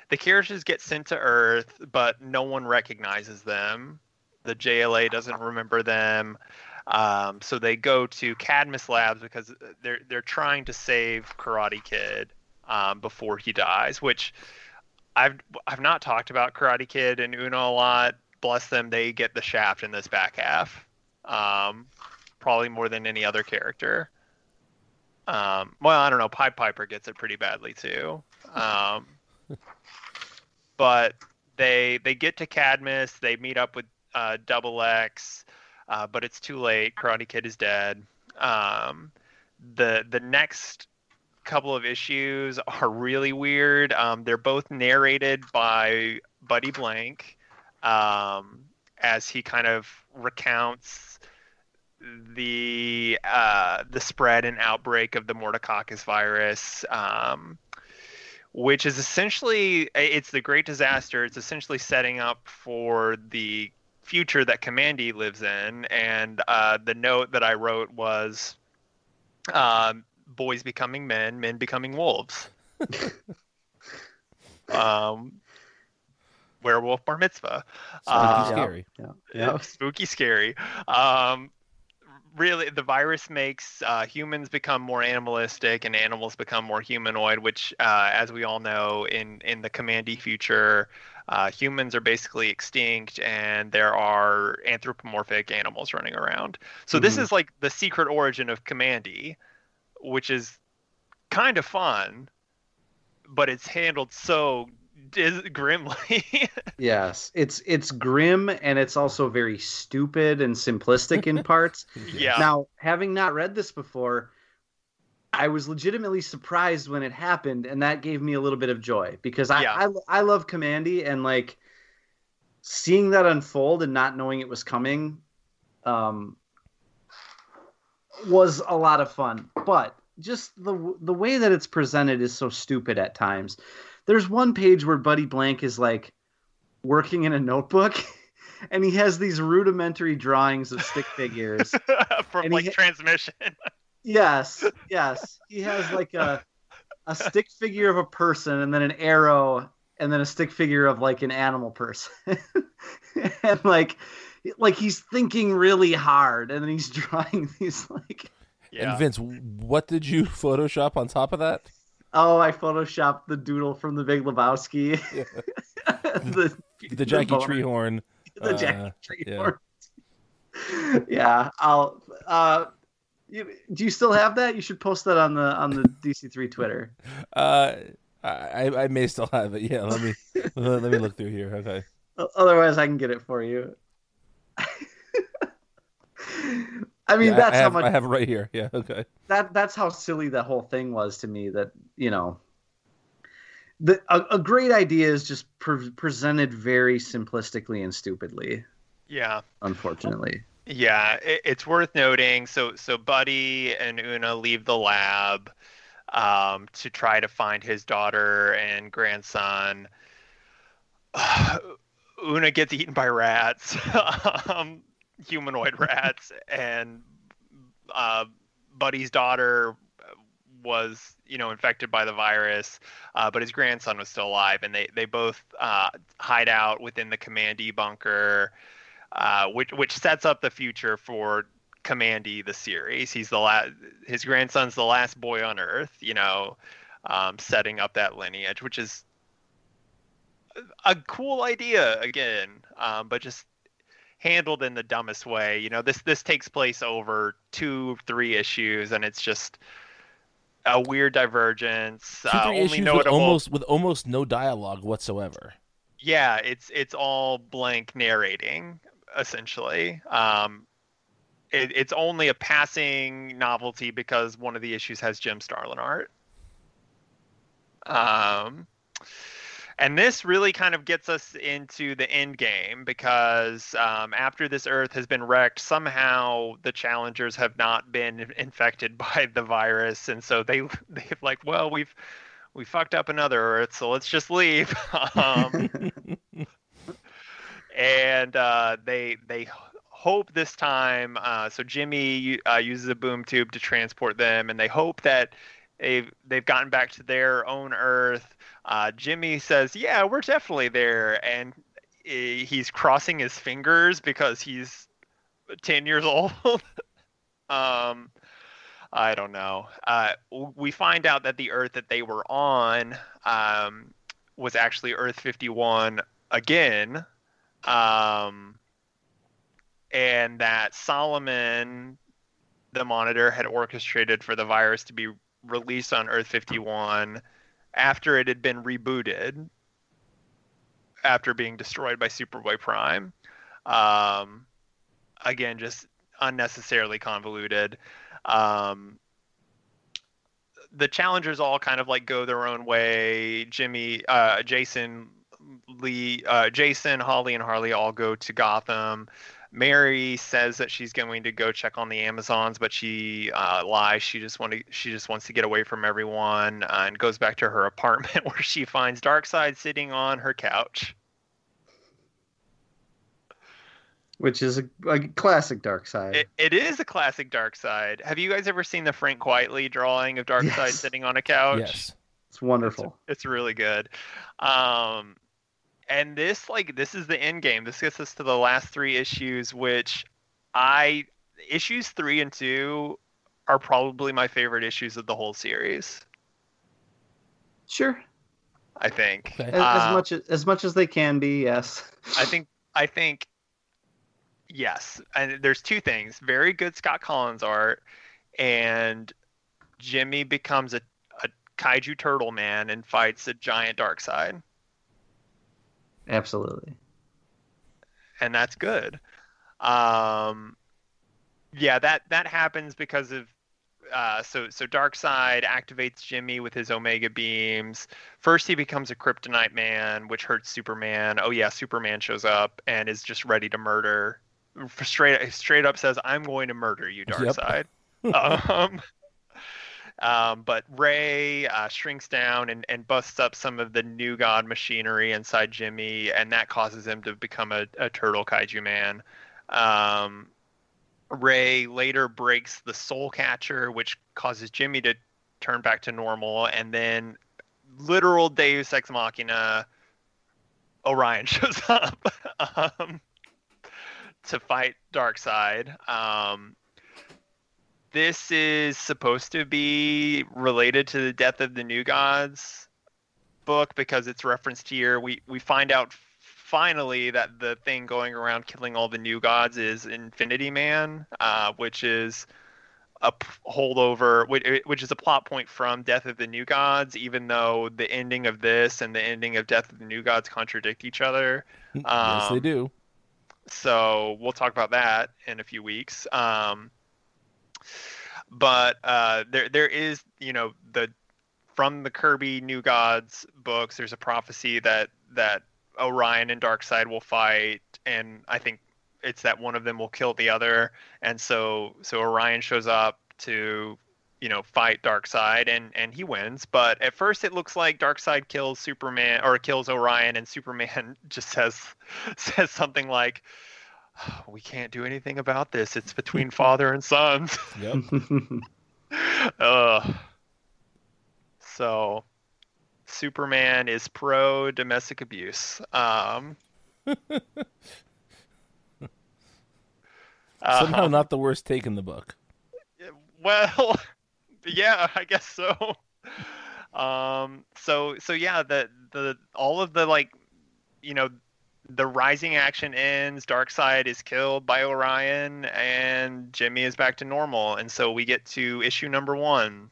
the characters get sent to Earth, but no one recognizes them. The JLA doesn't remember them. Um, so they go to Cadmus Labs because they're they're trying to save Karate Kid um, before he dies. Which I've I've not talked about Karate Kid and Una a lot. Bless them, they get the shaft in this back half, um, probably more than any other character. Um, well, I don't know. Pied Piper gets it pretty badly too. Um, but they they get to Cadmus. They meet up with uh, Dubbilex, uh, but it's too late. Karate Kid is dead. Um, the the next couple of issues are really weird. Um, they're both narrated by Buddy Blank, um, as he kind of recounts the uh, the spread and outbreak of the Morticoccus virus. Um, which is essentially it's the great disaster it's essentially setting up for the future that Kamandi lives in and uh, the note that i wrote was um, boys becoming men men becoming wolves um, werewolf bar mitzvah Spooky Uh, scary. Yeah. yeah, Yeah. spooky scary um really the virus makes uh, humans become more animalistic and animals become more humanoid which uh, as we all know in in the Kamandi future uh, humans are basically extinct and there are anthropomorphic animals running around so this Mhm. is like the secret origin of Kamandi which is kind of fun but it's handled so dis- grimly Yes, it's it's grim and it's also very stupid and simplistic in parts. yeah Now, having not read this before, I was legitimately surprised when it happened, and that gave me a little bit of joy because I Yeah. I, I love Kamandi and like seeing that unfold and not knowing it was coming, um, was a lot of fun. But just the the way that it's presented is so stupid at times. there's one page where Buddy Blank is like working in a notebook, and he has these rudimentary drawings of stick figures. from And he like ha- transmission. yes, yes, he has like a a stick figure of a person, and then an arrow, and then a stick figure of like an animal person, and like like he's thinking really hard, and then he's drawing these like. Yeah. And Vince, what did you Photoshop on top of that? Oh, I photoshopped the doodle from the Big Lebowski. the The Jackie boner. Treehorn. The uh, Jackie yeah. Treehorn. Yeah. I'll. Uh, you, do you still have that? You should post that on the on the DC3 Twitter. Uh, I I may still have it. Yeah, let me let me look through here. Okay. Otherwise, I can get it for you. I mean, Yeah, that's I have, how much I have it right here. Yeah. Okay. that that's how silly that whole thing was to me. That you know, the a, a great idea is just pre- presented very simplistically and stupidly. yeah. Unfortunately. Yeah, it, it's worth noting. So, so Buddy and Una leave the lab um, to try to find his daughter and grandson. Una gets eaten by rats, um, humanoid rats, and uh, Buddy's daughter was, you know, infected by the virus, uh, but his grandson was still alive, and they they both uh, hide out within the Kamandi bunker uh, which which sets up the future for Kamandi the series. He's the last. His grandson's the last boy on Earth. You know, um, setting up that lineage, which is a cool idea again, um, but just handled in the dumbest way. You know, this this takes place over two three issues, and it's just a weird divergence. Two, uh, only issues with almost with almost no dialogue whatsoever. yeah it's it's all blank narrating essentially um it, it's only a passing novelty because one of the issues has jim starlin art um and this really kind of gets us into the end game because um, after this Earth has been wrecked, somehow the challengers have not been infected by the virus, and so they they've like, well, we've we fucked up another Earth, so let's just leave. um, and uh, they they hope this time. Uh, so Jimmy uh, uses a boom tube to transport them, and they hope that they've they've gotten back to their own Earth. Uh, Jimmy says, "Yeah, we're definitely there," and he's crossing his fingers because he's ten years old. um, I don't know. Uh, we find out that the Earth that they were on um, was actually Earth 51 again um, and that Solomon, the monitor, had orchestrated for the virus to be released on Earth 51 after it had been rebooted, after being destroyed by Superboy Prime. Um, again, just unnecessarily convoluted. Um, the challengers all kind of like go their own way. Jimmy, uh, Jason, Lee, uh, Jason, Holly, and Harley all go to Gotham. Mary says that she's going to go check on the Amazons, but she uh, lies. She just want to. She just wants to get away from everyone uh, and goes back to her apartment where she finds Darkseid sitting on her couch. Which is a, a classic Darkseid. It, it is a classic Darkseid. Have you guys ever seen the Frank Quitely drawing of Darkseid Yes. sitting on a couch? Yes. it's wonderful. It's really good. Um, and this like this is the end game. This gets us to the last three issues, which I issues three and two are probably my favorite issues of the whole series. Sure. I think. Okay. As, as Uh, much as, as much as they can be, yes. I think I think yes. And there's two things. Very good Scott Kolins art and Jimmy becomes a, a kaiju turtle man and fights a giant Darkseid. Absolutely. and that's good. Um, yeah, that that happens because of uh, so so Darkseid activates Jimmy with his Omega beams. First, he becomes a Kryptonite man, which hurts Superman. Oh yeah, Superman shows up and is just ready to murder. Straight straight up says, "I'm going to murder you, Yep. Darkseid." um, Um, but Ray uh, shrinks down and, and busts up some of the new god machinery inside Jimmy, and that causes him to become a, a turtle kaiju man. Um, Ray later breaks the soul catcher, which causes Jimmy to turn back to normal, and then literal Deus Ex Machina, Orion shows up um, to fight Darkseid. Um, this is supposed to be related to the Death of the New Gods book because it's referenced here. We we find out finally that the thing going around killing all the new gods is Infinity Man, uh, which is a p- holdover, which, which is a plot point from Death of the New Gods, even though the ending of this and the ending of Death of the New Gods contradict each other. yes, they Um, do. so we'll talk about that in a few weeks. Um, but uh, there there is you know the from the Kirby New Gods books. There's a prophecy that that Orion and Darkseid will fight, and I think it's that one of them will kill the other, and so so Orion shows up to you know fight Darkseid and and he wins. But at first it looks like Darkseid kills Superman or kills Orion, and Superman just says says something like. We can't do anything about this. It's between father and sons. Yep. Ugh. So, Superman is pro domestic abuse. Um, Somehow um, not the worst take in the book. Well, yeah, I guess so. Um, so so yeah, the the all of the like, you know, the rising action ends. Darkseid is killed by Orion, and Jimmy is back to normal. And so we get to issue number one,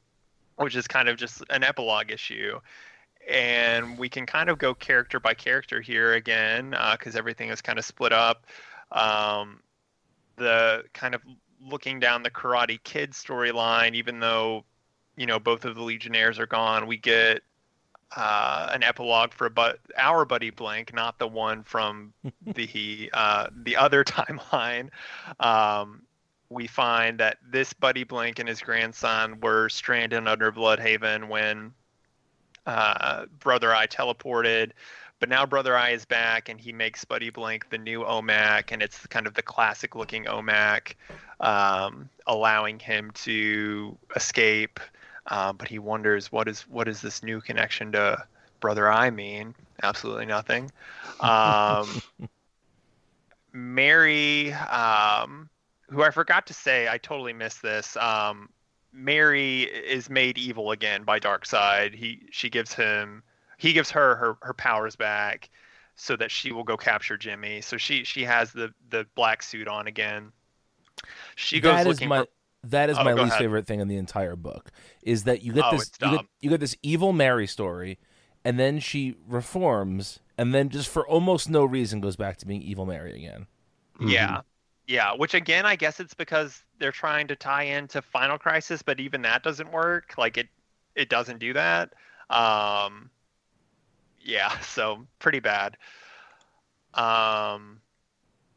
which is kind of just an epilogue issue. And we can kind of go character by character here again, because everything is kind of split up. Um, the kind of looking down the Karate Kid storyline, even though you know both of the Legionnaires are gone, we get uh, an epilogue for but our buddy Blank, not the one from the uh, the other timeline. Um, we find that this buddy Blank and his grandson were stranded under Blüdhaven when uh, Brother Eye teleported. But now Brother Eye is back, and he makes Buddy Blank the new OMAC, and it's kind of the classic-looking OMAC, um, allowing him to escape. Um, but he wonders what is what is this new connection to Brother Eye mean? Absolutely nothing. Um, Mary, um, who I forgot to say, I totally missed this. Um, Mary is made evil again by Darkseid. He she gives him he gives her her, her powers back so that she will go capture Jimmy. So she she has the the black suit on again. She goes That looking my for that is Oh, my least ahead. favorite thing in the entire book is that you get Oh, this you get, you get this evil Mary story and then she reforms and then just for almost no reason goes back to being evil Mary again. Yeah. Yeah, which again I guess it's because they're trying to tie into Final Crisis, but even that doesn't work. Like it it doesn't do that. Um yeah, so pretty bad. Um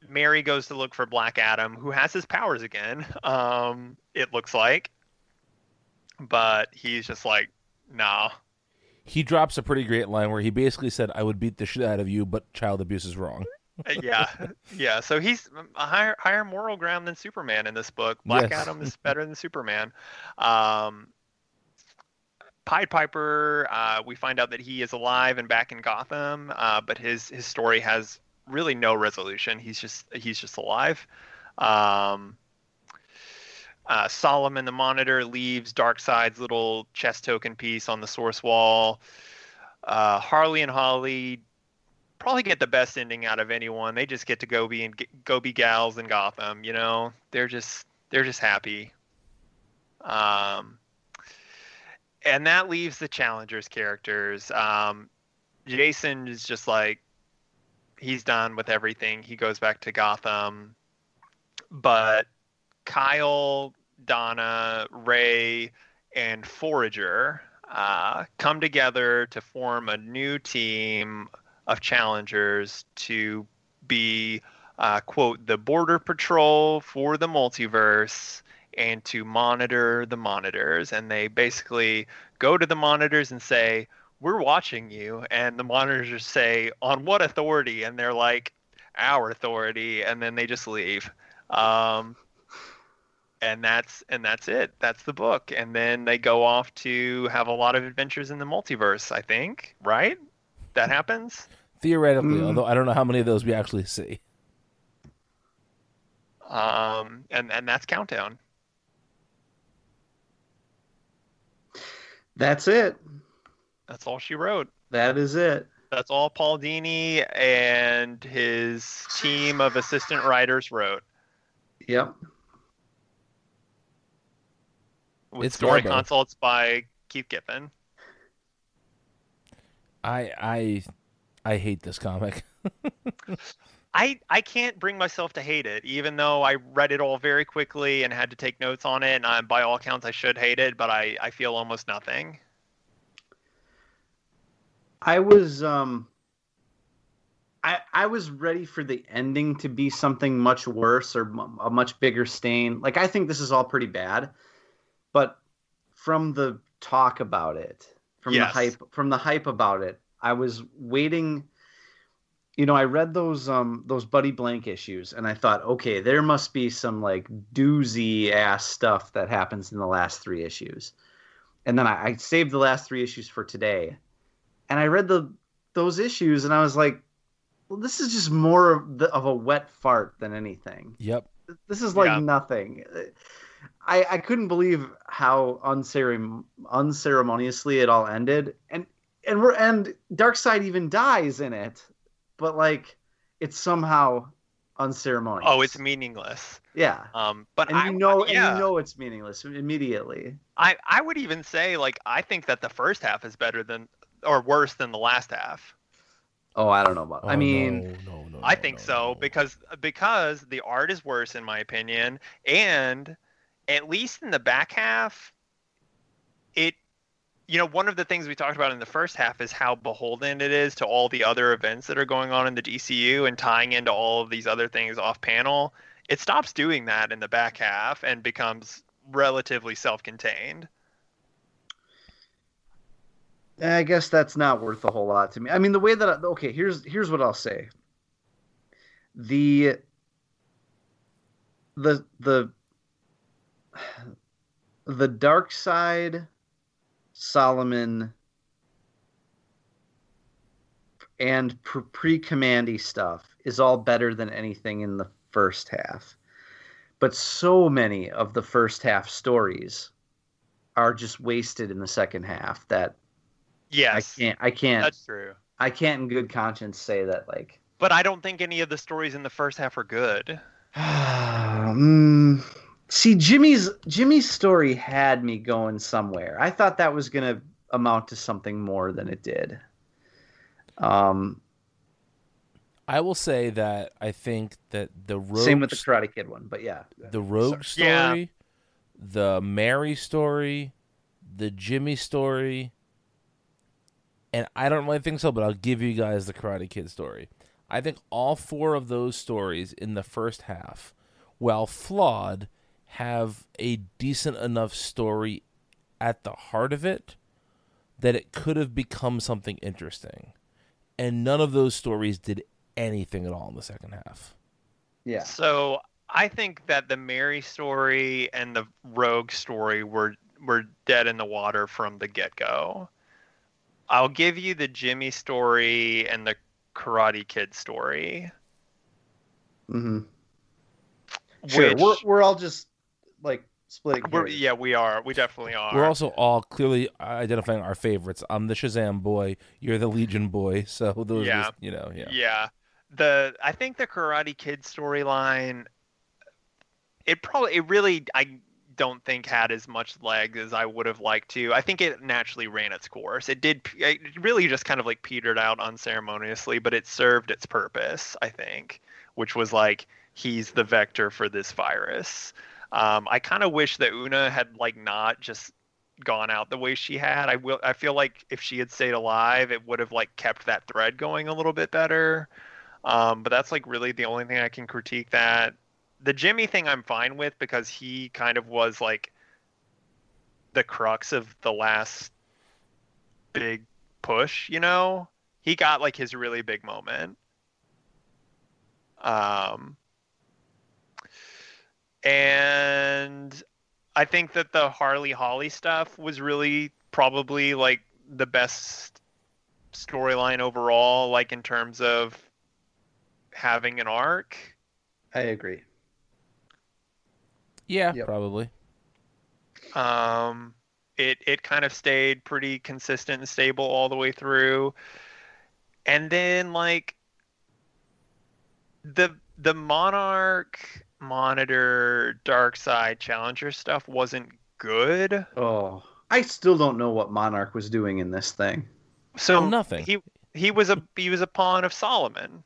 Mary goes to look for Black Adam, who has his powers again. Um it looks like. But he's just like, nah. He drops a pretty great line where he basically said, "I would beat the shit out of you, but child abuse is wrong." Uh, yeah, yeah. So he's a higher higher moral ground than Superman in this book. Black Yes. Adam is better than Superman. Um, Pied Piper, uh, we find out that he is alive and back in Gotham, uh, but his his story has really no resolution. He's just he's just alive. Um, uh, Solomon the Monitor leaves Darkseid's little chest token piece on the source wall. Uh, Harley and Holly probably get the best ending out of anyone. They just get to go be and go be gals in Gotham. You know, they're just they're just happy. Um, and that leaves the challengers characters. Um, Jason is just like he's done with everything. He goes back to Gotham, but Kyle, Donna, Ray, and Forager uh, come together to form a new team of challengers to be, uh, quote, the border patrol for the multiverse and to monitor the monitors. And they basically go to the monitors and say, We're watching you. And the monitors say, On what authority? And they're like, Our authority. And then they just leave. Um, and that's and that's it. That's the book. And then they go off to have a lot of adventures in the multiverse, I think, right? That happens? Theoretically, Mm. although I don't know how many of those we actually see. Um, and and that's Countdown. That's it. That's all she wrote. That is it. That's all Paul Dini and his team of assistant writers wrote. Yep. With It's story Garbo. consults by Keith Giffen. I I I hate this comic. I I can't bring myself to hate it, even though I read it all very quickly and had to take notes on it. And I, by all accounts, I should hate it, but I I feel almost nothing. I was um I I was ready for the ending to be something much worse or m- a much bigger stain. Like I think this is all pretty bad, but from the talk about it, from Yes. the hype, from the hype about it, I was waiting. You know, I read those um those Buddy Blank issues, and I thought, okay, there must be some like doozy ass stuff that happens in the last three issues, and then I, I saved the last three issues for today, and I read the those issues, and I was like, well, this is just more of, the, of a wet fart than anything. yep. This is like Yeah. nothing. I I couldn't believe how uncerem- unceremoniously it all ended, and and we're and Darkseid even dies in it, but like it's somehow unceremonious. Oh, it's meaningless. yeah. Um, but And I you know, yeah, and you know it's meaningless immediately. I I would even say like I think that the first half is better than or worse than the last half. Oh, I don't know about. Oh, I Oh, mean, no, no, no, I think no, so no. because because the art is worse in my opinion, and at least in the back half, it you know one of the things we talked about in the first half is how beholden it is to all the other events that are going on in the DCU and tying into all of these other things off panel. It stops doing that in the back half and becomes relatively self-contained. I guess that's not worth a whole lot to me. I mean, the way that I, okay, here's here's what I'll say. The the the the Darkseid Solomon and pre Kamandi stuff is all better than anything in the first half. But so many of the first half stories are just wasted in the second half that Yes, I can't I can't that's true. I can't in good conscience say that like But I don't think any of the stories in the first half are good. mm, see Jimmy's Jimmy's story had me going somewhere. I thought that was going to amount to something more than it did. Um I will say that I think that the rogue same with the Karate Kid one, but yeah. the rogue story, Yeah. the Mary story, the Jimmy story, and I don't really think so, but I'll give you guys the Karate Kid story. I think all four of those stories in the first half, while flawed, have a decent enough story at the heart of it that it could have become something interesting. And none of those stories did anything at all in the second half. Yeah. So I think that the Mary story and the Rogue story were were dead in the water from the get go. I'll give you the Jimmy story and the Karate Kid story. Mm-hmm. Sure. which We're we're all just like splitting we're, yeah, we are. We definitely are. We're also all clearly identifying our favorites. I'm the Shazam boy. You're the Legion boy. So those, Yeah. are, you know, yeah. Yeah. The I think the Karate Kid storyline it probably it really I don't think had as much legs as I would have liked to. I think it naturally ran its course. It did it really just kind of like petered out unceremoniously, but it served its purpose, I think, which was like he's the vector for this virus. Um, I kind of wish that Una had like not just gone out the way she had. I will. I feel like if she had stayed alive, it would have like kept that thread going a little bit better. Um, but that's like really the only thing I can critique that the Jimmy thing I'm fine with because he kind of was like the crux of the last big push, you know? He got like his really big moment. Um and I think that the Harley Holly stuff was really probably like the best storyline overall, like in terms of having an arc. I agree. Yeah, Yep. probably. Um, it it kind of stayed pretty consistent and stable all the way through, and then like the the Monarch Monitor Darkseid Challenger stuff wasn't good. Oh, I still don't know what Monarch was doing in this thing. So Oh, nothing. He he was a he was a pawn of Solomon.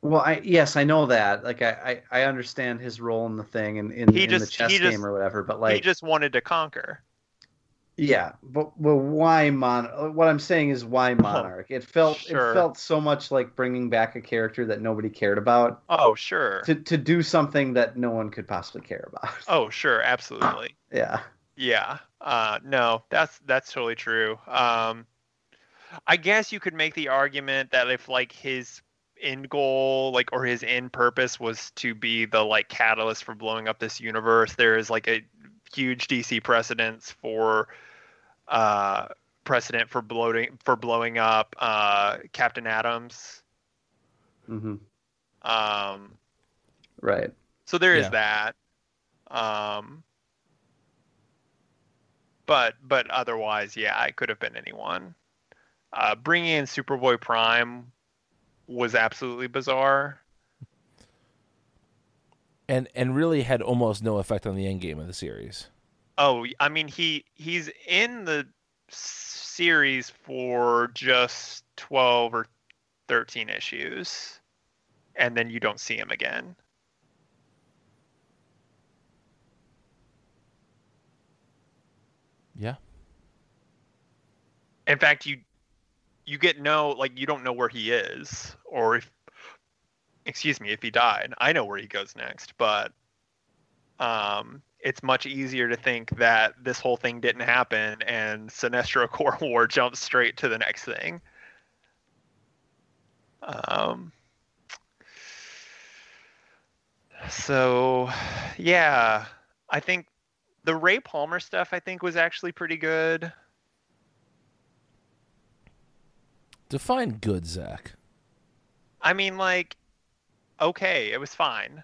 Well, I yes, I know that. Like, I I, I understand his role in the thing and in, He in the just- chess he game just- or whatever. But like he just wanted to conquer. yeah, but well, why Mon? What I'm saying is why Monarch? It felt Sure. it felt so much like bringing back a character that nobody cared about Oh sure. to to do something that no one could possibly care about. Oh sure, absolutely. yeah. Yeah. Uh, no, that's that's totally true. Um, I guess you could make the argument that if like his end goal, like or his end purpose was to be the like catalyst for blowing up this universe, there is like a huge DC precedence for uh precedent for bloating for blowing up uh Captain Atom's. hmm Um Right. So there is Yeah. that. Um, but but otherwise, yeah, it could have been anyone. Uh, bringing in Superboy Prime was absolutely bizarre. And and really had almost no effect on the end game of the series. Oh, I mean he he's in the series for just twelve or thirteen issues, and then you don't see him again. Yeah. In fact, you you get no like you don't know where he is or if excuse me if he died. I know where he goes next, but um it's much easier to think that this whole thing didn't happen and Sinestro Corps War jumps straight to the next thing. Um so yeah, I think the Ray Palmer stuff I think was actually pretty good. Define good, Zach. I mean, like, okay, it was fine.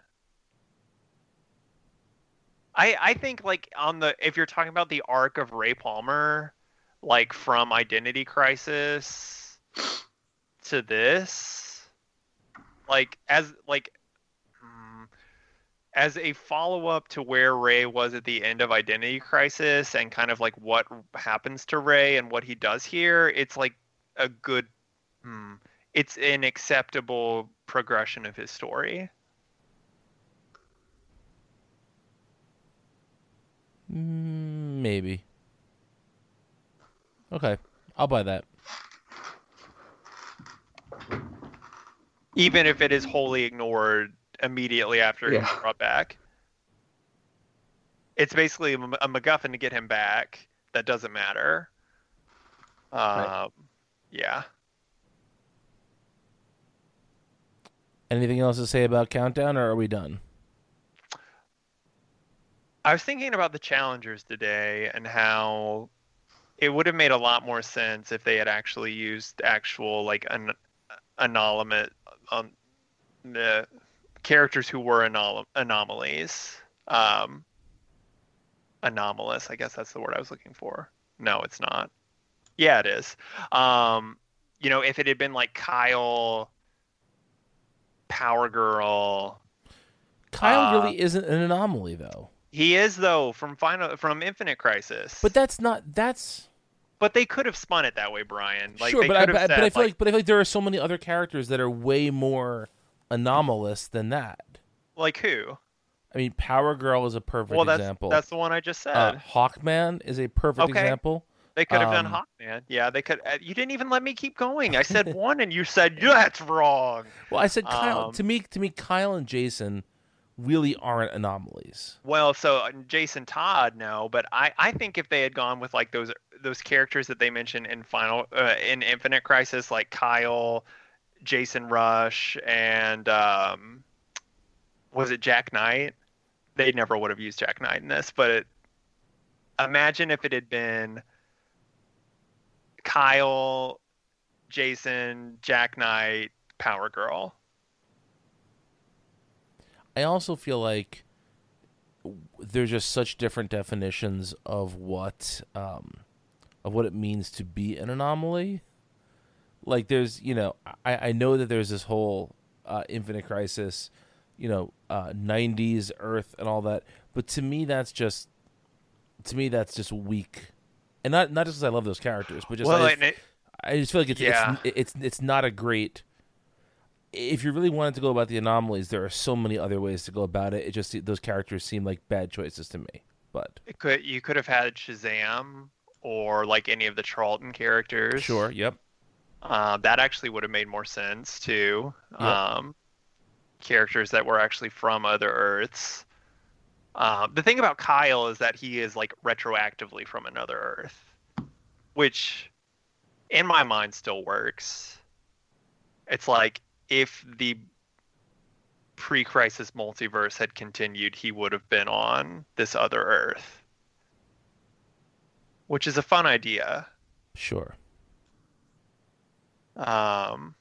I I think like on the if you're talking about the arc of Ray Palmer, like from Identity Crisis to this, like as like mm, as a follow up to where Ray was at the end of Identity Crisis and kind of like what happens to Ray and what he does here, it's like a good hmm, it's an acceptable progression of his story. Mm, maybe. Okay, I'll buy that. Even if it is wholly ignored immediately after Yeah. he's brought back. It's basically a MacGuffin to get him back that doesn't matter. Um, Right. Yeah. Anything else to say about Countdown, or are we done? I was thinking about the challengers today and how it would have made a lot more sense if they had actually used actual like an anonymous um, the characters who were anom- anomalies. Um, anomalous, I guess that's the word I was looking for. No, it's not. Yeah, it is. Um, you know, if it had been like Kyle, Power Girl, Kyle Uh, really isn't an anomaly, though. he is though from Final from Infinite Crisis. But that's not. That's But they could have spun it that way, Brian. Like sure. they But I, could but, said, but I feel like, like, but I feel like there are so many other characters that are way more anomalous than that. like who? I mean, Power Girl is a perfect well, that's example. that's the one I just said. uh, Hawkman is a perfect Okay. example. They could have done um, Hawkman. Yeah, they could. Uh, you didn't even let me keep going. I said one, and you said yeah, that's wrong. Well, I said Kyle. Um, to me, to me, Kyle and Jason really aren't anomalies. Well, so uh, Jason Todd, no, but I, I think if they had gone with like those those characters that they mentioned in Final uh, in Infinite Crisis, like Kyle, Jason Rusch, and um, was it Jack Knight? They never would have used Jack Knight in this, but it, imagine if it had been Kyle, Jason, Jack Knight, Power Girl. I also feel like there's just such different definitions of what um, of what it means to be an anomaly. Like there's, you know, I, I know that there's this whole uh, Infinite Crisis, you know, uh, '90s Earth and all that, but to me that's just, to me that's just weak, and not not just because I love those characters, but just well, I, and it, I just feel like it's, Yeah. it's it's it's not a great. If you really wanted to go about the anomalies, there are so many other ways to go about it. It just those characters seem like bad choices to me. But It could you could have had Shazam or like any of the Charlton characters. sure, yep, Uh, that actually would have made more sense too. Yep. Um, characters that were actually from other Earths. Um, the thing about Kyle is that he is like retroactively from another Earth, which in my mind still works. It's like if the pre-crisis multiverse had continued, he would have been on this other Earth, which is a fun idea. sure. Um,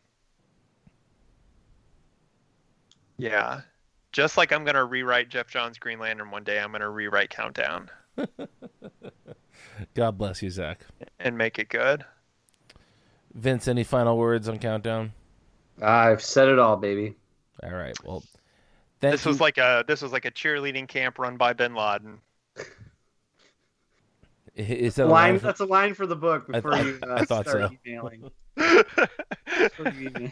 yeah, just like I'm gonna rewrite Geoff Johns' Green Lantern one day, I'm gonna rewrite Countdown God bless you, Zach. and make it good. Vince, any final words on Countdown? I've said it all, baby. All right. Well, thank This you. was like a this was like a cheerleading camp run by Bin Laden. is that a line, line for- that's a line for the book before th- you uh, I thought start so. emailing.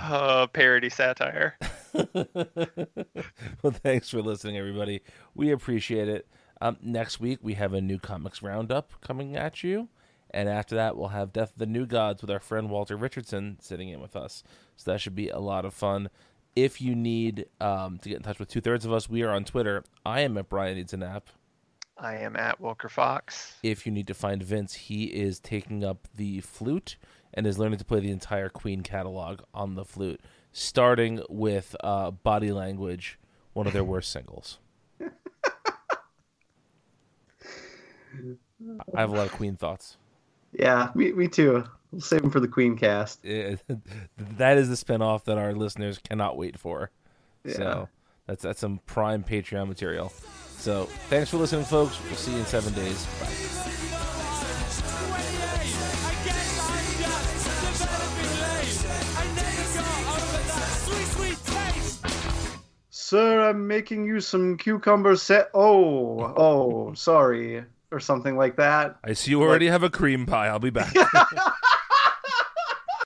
Uh, parody satire. well, thanks for listening, everybody. We appreciate it. Um, next week we have a new comics roundup coming at you, and after that we'll have Death of the New Gods with our friend Walter Richardson sitting in with us. So that should be a lot of fun. If you need um, to get in touch with two thirds of us, we are on Twitter. I am at Brian Needs a Nap. I am at Wilker Fox. If you need to find Vince, he is taking up the flute and is learning to play the entire Queen catalog on the flute, starting with uh, Body Language, one of their worst singles. I have a lot of Queen thoughts. Yeah, me, me too. We'll save them for the Queen cast. That is the spinoff that our listeners cannot wait for. Yeah. So that's that's some prime Patreon material. So thanks for listening, folks. We'll see you in seven days. Bye. Sir, I'm making you some cucumber set. Oh, oh, sorry, or something like that. I see you already have a cream pie. I'll be back.